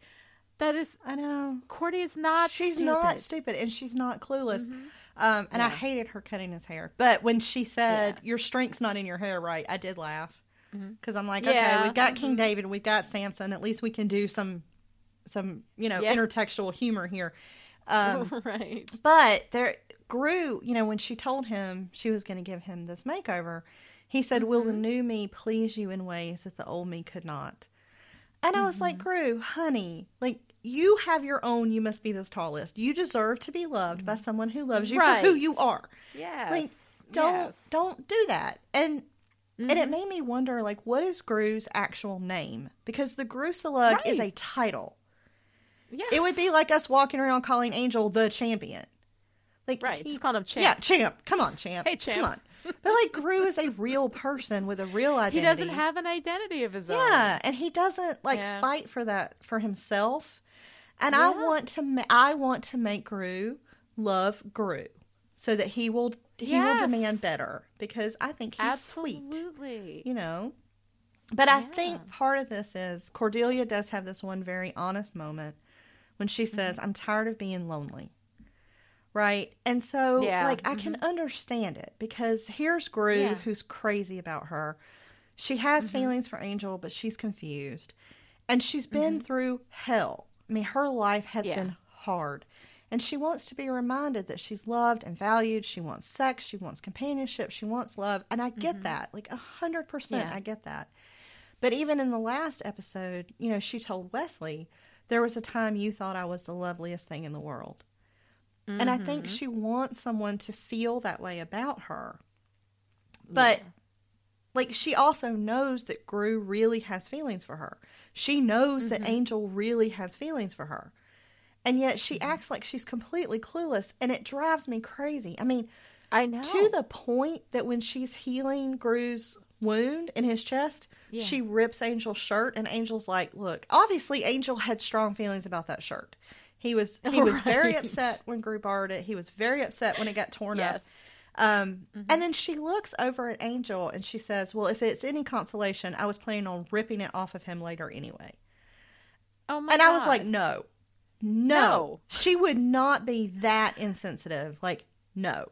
"That is I know. Cordy is not she's stupid. Mm-hmm. not stupid and she's not clueless. Um, and I hated her cutting his hair. But when she said, Yeah. Your strength's not in your hair, right? I did laugh. Because I'm like, Yeah. okay, we've got King David, we've got Samson. At least we can do some, some you know, Yeah. intertextual humor here. Um, right. But there Groo, you know, when she told him she was going to give him this makeover, he said, Will the new me please you in ways that the old me could not? And I was like, Groo, honey, like you have your own, you must be this tallest. You deserve to be loved by mm-hmm. someone who loves you for who you are. Yes. Like, don't yes. don't do that. And and it mm-hmm. made me wonder, like, what is Groo's actual name? Because the Groosalugg is a title. Yes. It would be like us walking around calling Angel the champion. Like Right, he- just calling him champ. Yeah, champ. Come on, champ. Hey, champ. Come on. But like Groo is a real person with a real identity. He doesn't have an identity of his own. Yeah, and he doesn't like Yeah. fight for that for himself. And I want to ma- I want to make Groo love Groo so that he will he will demand better because I think he's sweet you know. But I think part of this is Cordelia does have this one very honest moment when she Mm-hmm. says, I'm tired of being lonely. Right? And so, Yeah. Mm-hmm. like, I can understand it because here's Groo Yeah. who's crazy about her. She has Mm-hmm. feelings for Angel, but she's confused. And she's been Mm-hmm. through hell. I mean, her life has Yeah. been hard. And she wants to be reminded that she's loved and valued. She wants sex. She wants companionship. She wants love. And I get that. Like, a hundred percent, Mm-hmm. Yeah. I get that. But even in the last episode, you know, she told Wesley, there was a time you thought I was the loveliest thing in the world. And I Mm-hmm. think she wants someone to feel that way about her. But like she also knows that Groo really has feelings for her. She knows Mm-hmm. that Angel really has feelings for her. And yet she Mm-hmm. acts like she's completely clueless and it drives me crazy. I mean, I know. to the point that when she's healing Groo's wound in his chest, Yeah. she rips Angel's shirt and Angel's like, "Look, obviously Angel had strong feelings about that shirt. He was he was very upset when Groo borrowed it. He was very upset when it got torn up. Um, Mm-hmm. And then she looks over at Angel and she says, Well, if it's any consolation, I was planning on ripping it off of him later anyway. Oh my and I was like, No, no. No. She would not be that insensitive. Like, no,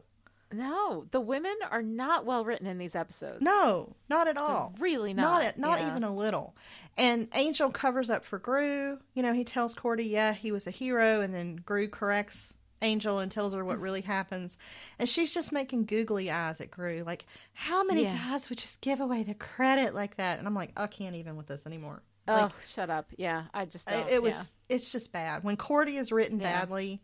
no, the women are not well written in these episodes. no, not at They're all. really not. Not, at- not Yeah. even a little. And Angel covers up for Groo. You know, he tells Cordy, yeah, he was a hero. And then Groo corrects Angel and tells her what really happens. And she's just making googly eyes at Groo. Like, how many Yeah. guys would just give away the credit like that? And I'm like, I can't even with this anymore. Oh, Like, shut up. Yeah, I just it, don't. it was, yeah. it's just bad. When Cordy is written Yeah. badly,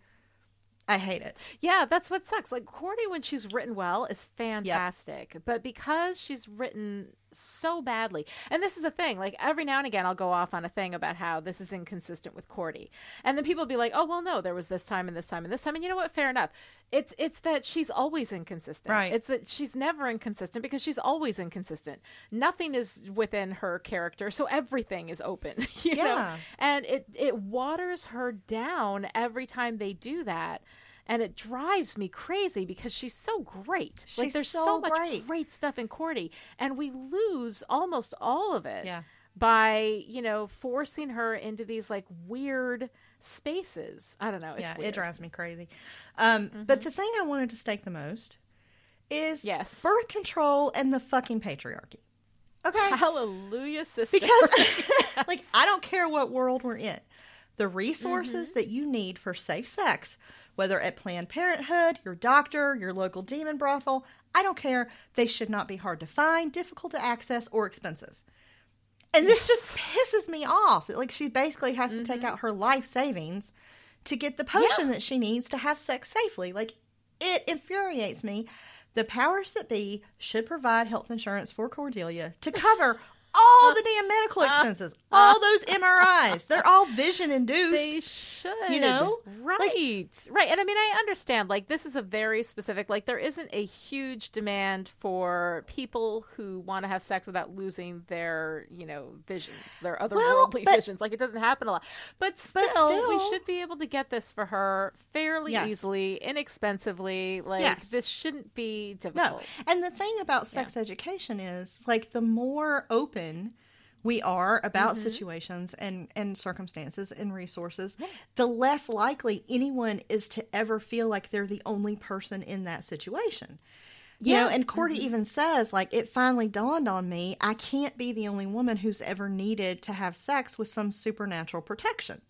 I hate it. Yeah, that's what sucks. Like Cordy, when she's written well, is fantastic. But because she's written so badly. And this is the thing, like every now and again I'll go off on a thing about how this is inconsistent with Cordy. And then people will be like, "Oh, well no, there was this time and this time and this time." And you know what? Fair enough. It's it's that she's always inconsistent. Right. It's that she's never inconsistent because she's always inconsistent. Nothing is within her character, so everything is open, you know. Yeah. And it it waters her down every time they do that. And it drives me crazy because she's so great. She's like there's so so much great. great stuff in Cordy, and we lose almost all of it Yeah. by you know forcing her into these like weird spaces. I don't know. It's yeah, weird. it drives me crazy. Um, But the thing I wanted to stake the most is Yes. birth control and the fucking patriarchy. Okay, Hallelujah, sister. because like I don't care what world we're in, the resources Mm-hmm. that you need for safe sex, whether at Planned Parenthood, your doctor, your local demon brothel, I don't care. They should not be hard to find, difficult to access, or expensive. And this just pisses me off. Like she basically has to take out her life savings to get the potion Mm-hmm. Yeah. that she needs to have sex safely. Like it infuriates me. The powers that be should provide health insurance for Cordelia to cover all uh, the damn medical uh, expenses, uh, all those MRIs. They're all vision induced. they should, You know? right, right. And I mean, I understand. Like, this is a very specific. Like, there isn't a huge demand for people who want to have sex without losing their, you know, visions, their otherworldly but- visions. Like, it doesn't happen a lot. But still, But we should be able to get this for her fairly Yes. easily, inexpensively. Like, Yes. this shouldn't be difficult. No. And the thing about sex education is like the more open we are about Mm-hmm. situations and, and circumstances and resources, the less likely anyone is to ever feel like they're the only person in that situation. You know, Yeah. Mm-hmm. and Cordy even says, like, it finally dawned on me I can't be the only woman who's ever needed to have sex with some supernatural protection.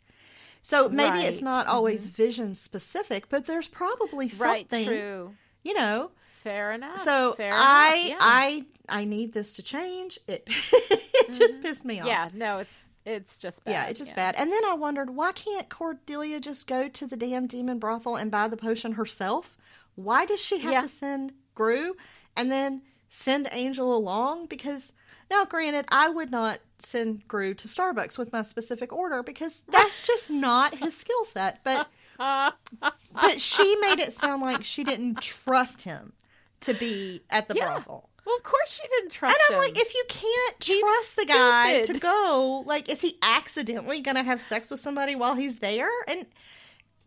So maybe it's Right. Mm-hmm. not always vision specific, but there's probably Right, something, true. you know, Fair enough. so Fair I enough. yeah. I I need this to change. It it just mm-hmm. pissed me off. yeah, no, it's it's just bad. Yeah, it's just bad. And then I wondered why can't Cordelia just go to the damn demon brothel and buy the potion herself? Why does she have Yeah. to send Groo and then send Angel along? Because now, granted, I would not send Groo to Starbucks with my specific order because that's just not his skill set. But but she made it sound like she didn't trust him to be at the Yeah. brothel. Well, of course she didn't trust him. And I'm him. like, if you can't He's trust the guy to go, like, is he accidentally gonna have sex with somebody while he's there? And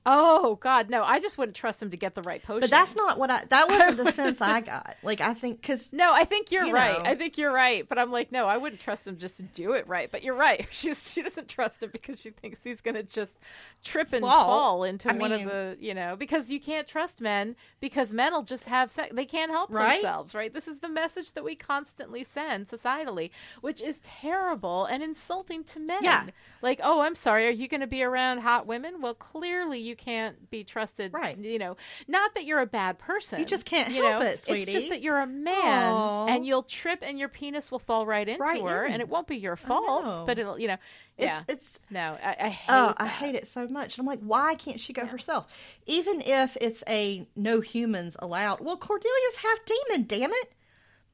oh God, no! I just wouldn't trust him to get the right potion. but that's not what I. That wasn't the sense I got. Like, I think because No, I think you're You right. know. I think you're right. But I'm like, no, I wouldn't trust him just to do it right. But you're right. She's she doesn't trust him because she thinks he's gonna just trip and Fall. fall into I one mean- of the you know because you can't trust men because men will just have sex. They can't help Right? themselves, right? This is the message that we constantly send societally, which is terrible and insulting to men. Yeah. Like, oh, I'm sorry. Are you going to be around hot women? Well, clearly you can't be trusted. Right. You know, not that you're a bad person. You just can't you help know? it, sweetie. It's just that you're a man Aw. and you'll trip and your penis will fall right into Right her in. and it won't be your fault, but it'll, you know, yeah. it's it's no, I, I hate oh, I hate it so much. And I'm like, why can't she go herself? Even if it's a no humans allowed. Well, Cordelia's half demon. Damn it!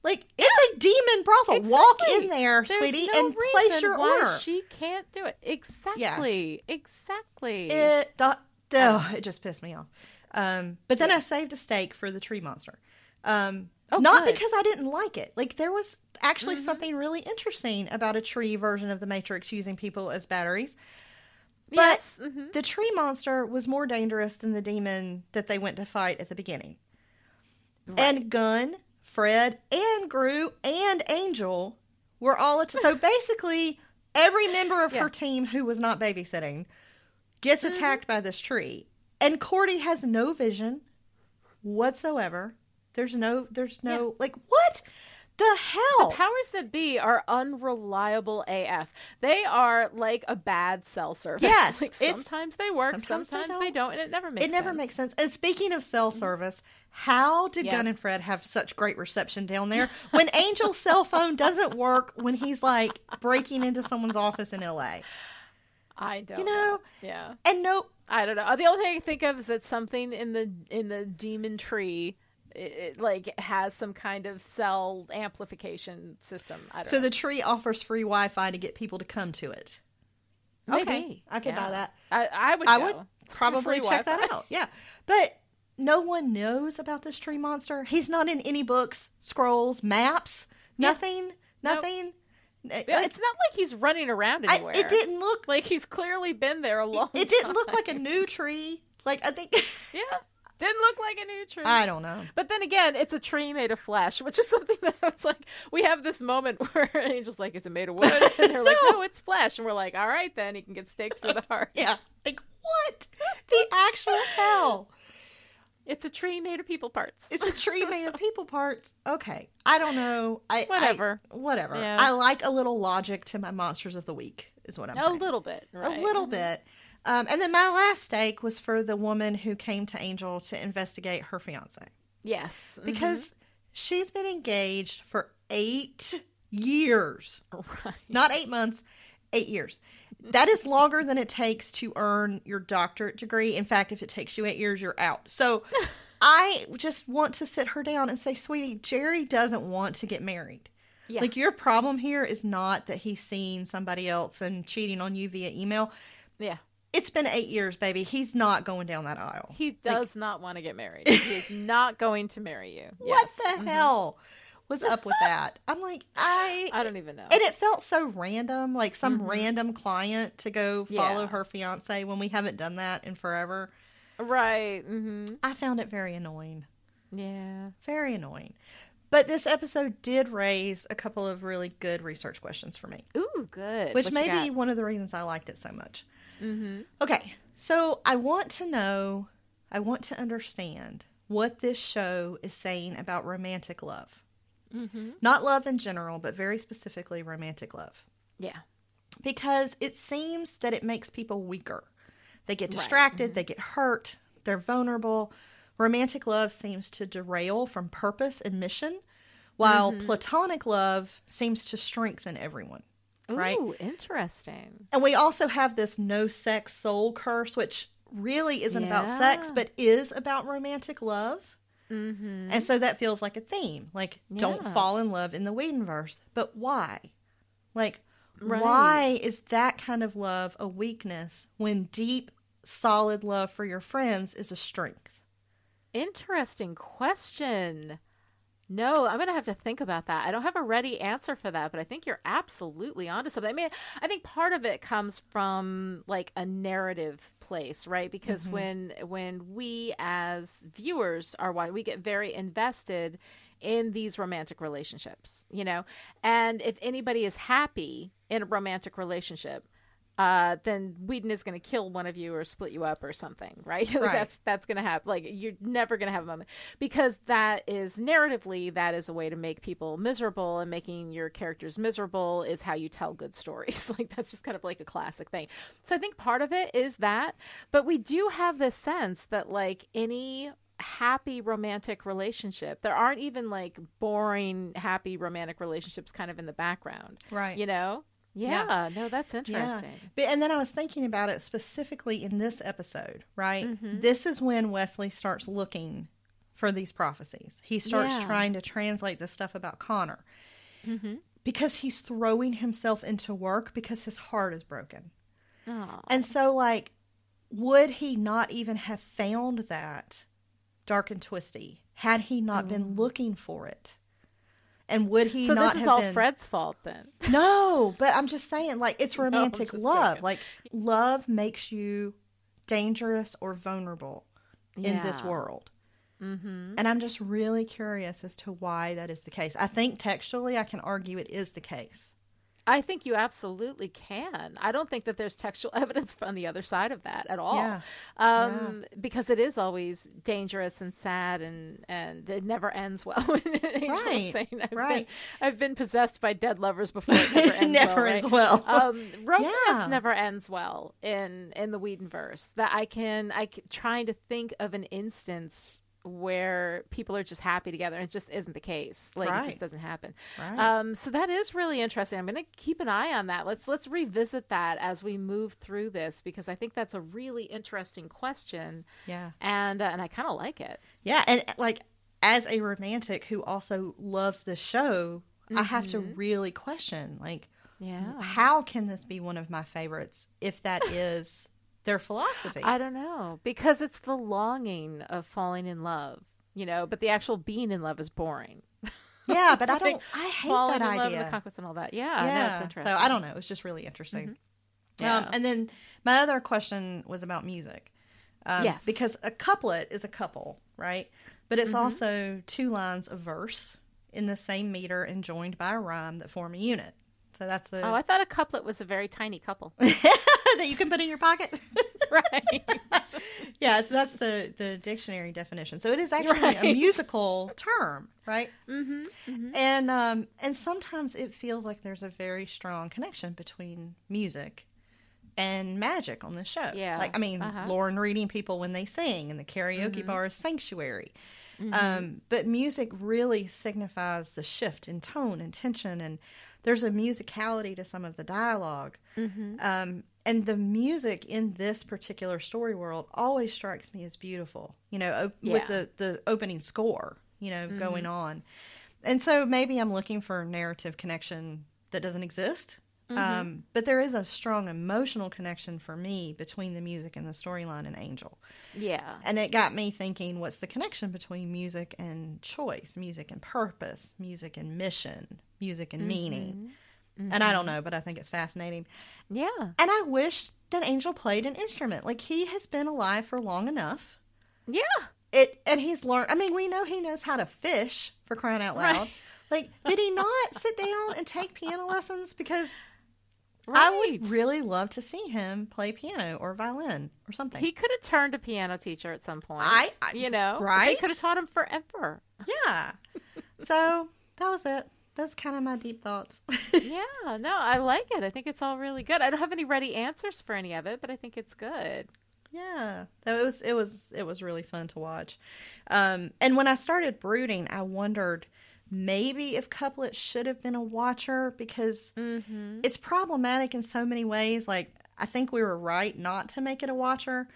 Like it's a demon brothel. Walk in there, There's sweetie, no and place your order. She can't do it. Exactly. Exactly. It the, oh, it just pissed me off. Um, but then I saved a steak for the tree monster. Um, Oh, not good. because I didn't like it. Like there was actually something really interesting about a tree version of the Matrix using people as batteries. But yes. mhm. the tree monster was more dangerous than the demon that they went to fight at the beginning. And Gunn, Fred, and Groo and Angel were all at so basically every member of Yeah. her team who was not babysitting gets mm-hmm. attacked by this tree. And Cordy has no vision whatsoever. There's no there's no like what the hell? The powers that be are unreliable AF. They are like a bad cell service. Yes, like sometimes they work, sometimes sometimes, they they, don't. don't. and it never makes it never sense. makes sense. And speaking of cell mm-hmm. service, how did Gunn Yes. and Fred have such great reception down there when Angel's cell phone doesn't work when he's like breaking into someone's office in LA? I don't You know, Yeah. and no, I don't know. The only thing I think of is that something in the in the demon tree it, it, like has some kind of cell amplification system. I don't So know. the tree offers free Wi-Fi to get people to come to it. Okay, I could buy that. I, I would. I go would probably check Wi-Fi. that out. Yeah, but no one knows about this tree monster. He's not in any books, scrolls, maps, nothing, nothing. It, Yeah, It's not like he's running around I- anywhere. it didn't look. like he's clearly been there a long. It didn't look like a new tree. Like I think. Yeah, didn't look like a new tree. I don't know. But then again, it's a tree made of flesh, which is something that it's like we have this moment where Angel's like, "Is it made of wood?" And they're like, No. "No, it's flesh." And we're like, "All right, then he can get staked through the heart." Yeah. Like what? The actual hell. It's a tree made of people parts. It's a tree made of people parts. Okay. I don't know. I I- Whatever. whatever. Yeah. I like a little logic to my monsters of the week. Is what I'm a saying. little bit, right? A little bit. Um, and then my last stake was for the woman who came to Angel to investigate her fiance Yes, because she's been engaged for eight years, right. not eight months, eight years. That is longer than it takes to earn your doctorate degree. In fact, if it takes you eight years, you're out. So I just want to sit her down and say, sweetie, Jerry doesn't want to get married. Yeah. Like your problem here is not that he's seeing somebody else and cheating on you via email. yeah. It's been eight years, baby. He's not going down that aisle. He does not want to get married. He is not going to marry you. What Yes. the mm-hmm. hell was up with that? I'm like, I. I don't even know. and it felt so random, like some Mhm. random client to go follow Yeah. her fiance when we haven't done that in forever. right. Mm-hmm. I found it very annoying. Yeah. Very annoying. But this episode did raise a couple of really good research questions for me, Ooh, good. which What may be one of the reasons I liked it so much. Mm-hmm. Okay, so I want to know, I want to understand what this show is saying about romantic love. Mhm. Not love in general, but very specifically romantic love. Yeah. Because it seems that it makes people weaker. They get Right, distracted, they get hurt, they're vulnerable. Romantic love seems to derail from purpose and mission, while platonic love seems to strengthen everyone. Right? Interesting. And we also have this no sex soul curse, which really isn't about sex, but is about romantic love. Mm-hmm. And so that feels like a theme. Like, don't fall in love in the Whedonverse. But why? Like, Right. why is that kind of love a weakness when deep, solid love for your friends is a strength? Interesting question. No, I'm gonna have to think about that. I don't have a ready answer for that, but I think you're absolutely onto something. I mean, I think part of it comes from like a narrative place, right? Because mm-hmm. when when we as viewers are why we get very invested in these romantic relationships, you know, and if anybody is happy in a romantic relationship, uh, then Whedon is going to kill one of you or split you up or something, right? Like, Right. that's that's going to happen. Like you're never going to have a moment because that is narratively that is a way to make people miserable, and making your characters miserable is how you tell good stories. like that's just kind of like a classic thing. So I think part of it is that, but we do have this sense that like any happy romantic relationship there aren't even like boring happy romantic relationships kind of in the background Right. you know Yeah. yeah, no that's interesting But, and then I was thinking about it specifically in this episode, right? Mm-hmm. This is when Wesley starts looking for these prophecies. He starts Yeah. trying to translate this stuff about Connor mm-hmm. because he's throwing himself into work because his heart is broken. oh. And so, like, would he not even have found that dark and twisty had he not been looking for it? And would he so not this is all been fred's fault then no, but I'm just saying, like, it's romantic just love. joking. Like, love makes you dangerous or vulnerable in this world. mm-hmm. And I'm just really curious as to why that is the case. I think textually, I can argue it is the case. I think you absolutely can i don't think that there's textual evidence on the other side of that at all Yeah. um because it is always dangerous and sad and and it never ends well Right, saying, I've right. been, i've been possessed by dead lovers before it never ends Never well, ends right? well. um romance Yeah. never ends well in in the Whedonverse. That I can I can, trying to think of an instance where people are just happy together and it just isn't the case. Like it just doesn't happen. Right. Um so that is really interesting. I'm going to keep an eye on that. Let's let's revisit that as we move through this because I think that's a really interesting question yeah. and uh, and I kind of like it. Yeah. And, like, as a romantic who also loves this show, I have to really question like Yeah. how can this be one of my favorites if that is their philosophy? I don't know because it's the longing of falling in love, you know, but the actual being in love is boring. yeah, but I don't. I hate falling that in love and idea. the conquest and all that. Yeah, yeah, it's so. I don't know. It's just really interesting. Um, Yeah. and then my other question was about music. Um, Yes. Because a couplet is a couple, right? But it's Mm-hmm. also two lines of verse in the same meter and joined by a rhyme that form a unit. So that's the Oh, I thought a couplet was a very tiny couple. that you can put in your pocket. right. yeah, so that's the the dictionary definition. So it is actually a musical term, right? mm-hmm. And um and sometimes it feels like there's a very strong connection between music and magic on the show. Yeah, Like I mean, uh-huh. Lorne reading people when they sing and the karaoke bar is sanctuary. Mm-hmm. Um, but music really signifies the shift in tone and tension and there's a musicality to some of the dialog Mm-hmm. Um, and the music in this particular story world always strikes me as beautiful, you know, op- Yeah. with the, the opening score, you know, mm-hmm. going on. And so maybe I'm looking for narrative connection that doesn't exist. Mm-hmm. Um, but there is a strong emotional connection for me between the music and the storyline in Angel. Yeah. And it got me thinking what's the connection between music and choice, music and purpose, music and mission, music and meaning? Mm-hmm. And I don't mm-hmm. know, but I think it's fascinating. Yeah. And I wish that Angel played an instrument. Like he has been alive for long enough. Yeah. It and he's learned. I mean, we know he knows how to fish for crying out loud. Right. Like, did he not sit down and take piano lessons? Because Right. I would really love to see him play piano or violin or something. He could have turned a piano teacher at some point. I- I- you know, They right? could have taught him forever. yeah. so that was it. That's kind of my deep thoughts. yeah, no, I like it. I think it's all really good. I don't have any ready answers for any of it, but I think it's good. Yeah, that it was it was it was really fun to watch. Um, and when I started brooding, I wondered maybe if Couplet should have been a watcher because Mm-hmm. it's problematic in so many ways. Like I think we were right not to make it a watcher,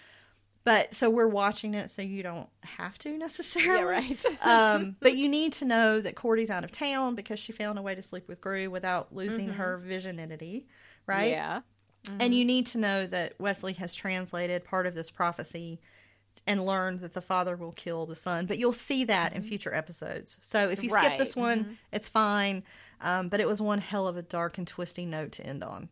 but so we're watching it so you don't have to necessarily. Yeah, right. um, but you need to know that Cordy's out of town because she found a way to sleep with Groo without losing her vision visionity, right? Yeah. And you need to know that Wesley has translated part of this prophecy and learned that the father will kill the son. But you'll see that in future episodes. So if you skip this Right, one, it's fine. Um, but it was one hell of a dark and twisty note to end on.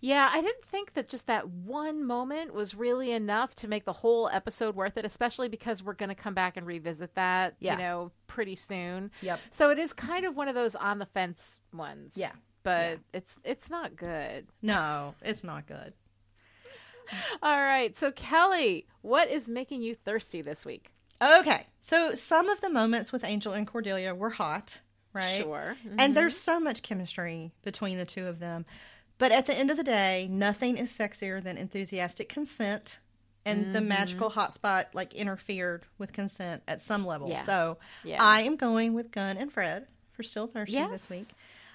Yeah, I didn't think that just that one moment was really enough to make the whole episode worth it, especially because we're going to come back and revisit that, Yeah. you know, pretty soon. Yep. So it is kind of one of those on the fence ones. Yeah. But Yeah. it's it's not good. No, it's not good. All right. So Kelly, what is making you thirsty this week? Okay. So some of the moments with Angel and Cordelia were hot, right? Sure. Mm-hmm. And there's so much chemistry between the two of them. But at the end of the day, nothing is sexier than enthusiastic consent. And the Mm-hmm. magical hotspot like interfered with consent at some level. Yeah. So Yeah. I am going with Gunn and Fred for Still Thirsty this week.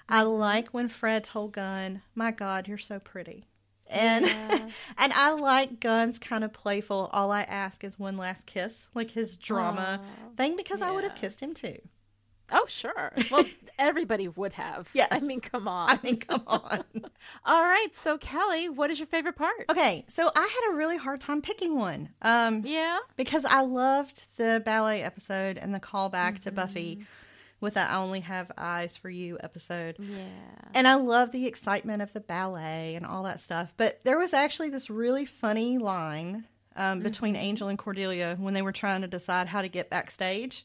I like when Fred told Gunn, My God, you're so pretty. And and I like Gunn's kind of playful, all I ask is one last kiss, like his drama Aw, thing, because I would have kissed him too. Oh, sure. Well, everybody would have. Yes. I mean, come on. I mean, come on. All right. So Kelly, what is your favorite part? Okay, so I had a really hard time picking one. Um, Yeah. because I loved the ballet episode and the callback to Buffy with the I only have eyes for you episode. Yeah. And I love the excitement of the ballet and all that stuff. But there was actually this really funny line um, between Angel and Cordelia when they were trying to decide how to get backstage.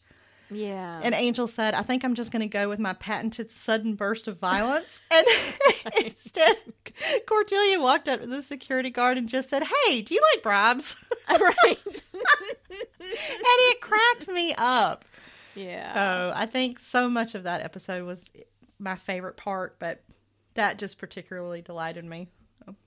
Yeah. And Angel said, I think I'm just going to go with my patented sudden burst of violence. And instead, Cordelia walked up to the security guard and just said, Hey, do you like bribes? right. and it cracked me up. yeah. So I think so much of that episode was my favorite part, but that just particularly delighted me.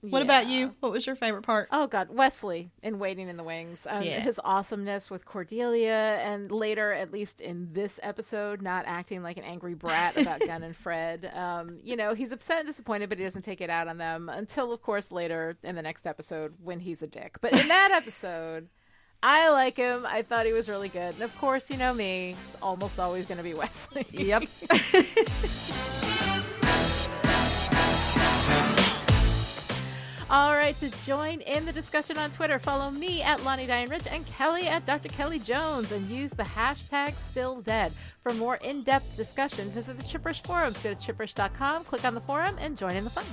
What about you? What was your favorite part? Oh God, Wesley in Waiting in the Wings. Um, Yeah. His awesomeness with Cordelia, and later, at least in this episode, not acting like an angry brat about Gunn and Fred. Um, you know, he's upset and disappointed, but he doesn't take it out on them until, of course, later in the next episode when he's a dick. But in that episode, I like him. I thought he was really good. And of course, you know me, it's almost always going to be Wesley. Yep. All right, to join in the discussion on Twitter, follow me at Lani Diane Rich and Kelly at Dr. Kelly Jones and use the hashtag StillDead. For more in depth discussion, visit the Chipperish forums. Go to chipperish.com, click on the forum, and join in the fun.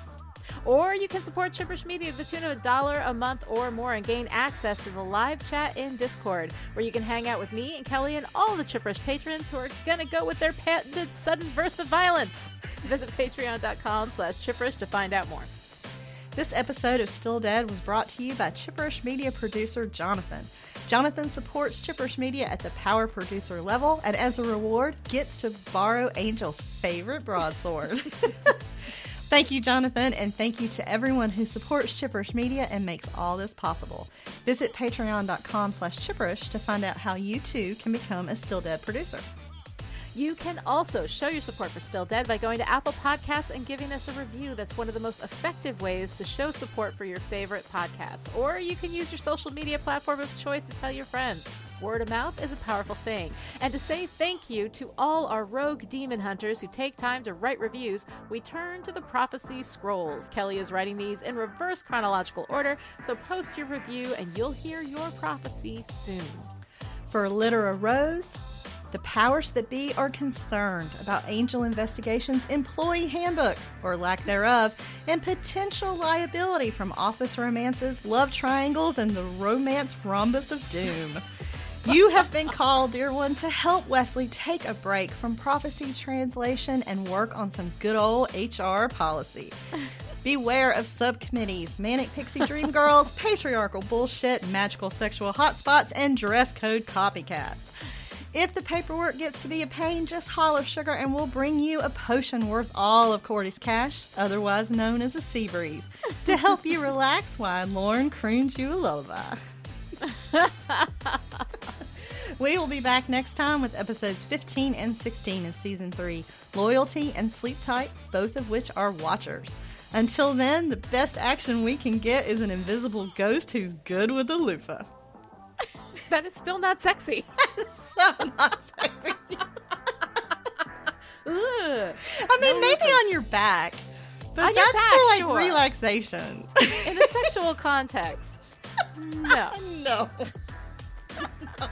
Or you can support Chipperish Media to the tune of a dollar a month or more and gain access to the live chat in Discord, where you can hang out with me and Kelly and all the Chipperish patrons who are gonna go with their patented sudden burst of violence. Visit patreon.com slash chipperish to find out more. This episode of Still Dead was brought to you by Chipperish Media producer Jonathan. Jonathan supports Chipperish Media at the power producer level and as a reward gets to borrow Angel's favorite broadsword. thank you, Jonathan, and thank you to everyone who supports Chipperish Media and makes all this possible. Visit patreon.com slash chipperish to find out how you too can become a Still Dead producer. You can also show your support for Still Dead by going to Apple Podcasts and giving us a review. That's one of the most effective ways to show support for your favorite podcast. Or you can use your social media platform of choice to tell your friends. Word of mouth is a powerful thing. And to say thank you to all our rogue demon hunters who take time to write reviews, we turn to the prophecy scrolls. Kelly is writing these in reverse chronological order, so post your review and you'll hear your prophecy soon. For Litter Rose, the powers that be are concerned about Angel Investigation's employee handbook, or lack thereof, and potential liability from office romances, love triangles, and the romance rhombus of doom. You have been called, dear one, to help Wesley take a break from prophecy translation and work on some good old HR policy. Beware of subcommittees, manic pixie dream girls, patriarchal bullshit, magical sexual hotspots, and dress code copycats. If the paperwork gets to be a pain, just holler sugar and we'll bring you a potion worth all of Cordy's cash, otherwise known as a sea breeze, to help you relax while Lorne croons you a lullaby. we will be back next time with episodes 15 and 16 of season 3 Loyalty and Sleep Tight, both of which are watchers. Until then, the best action we can get is an invisible ghost who's good with a loofah. That is still not sexy. so not sexy. I mean, No maybe on your back, but On that's back, for like sure. relaxation. In a sexual context. No. no. no.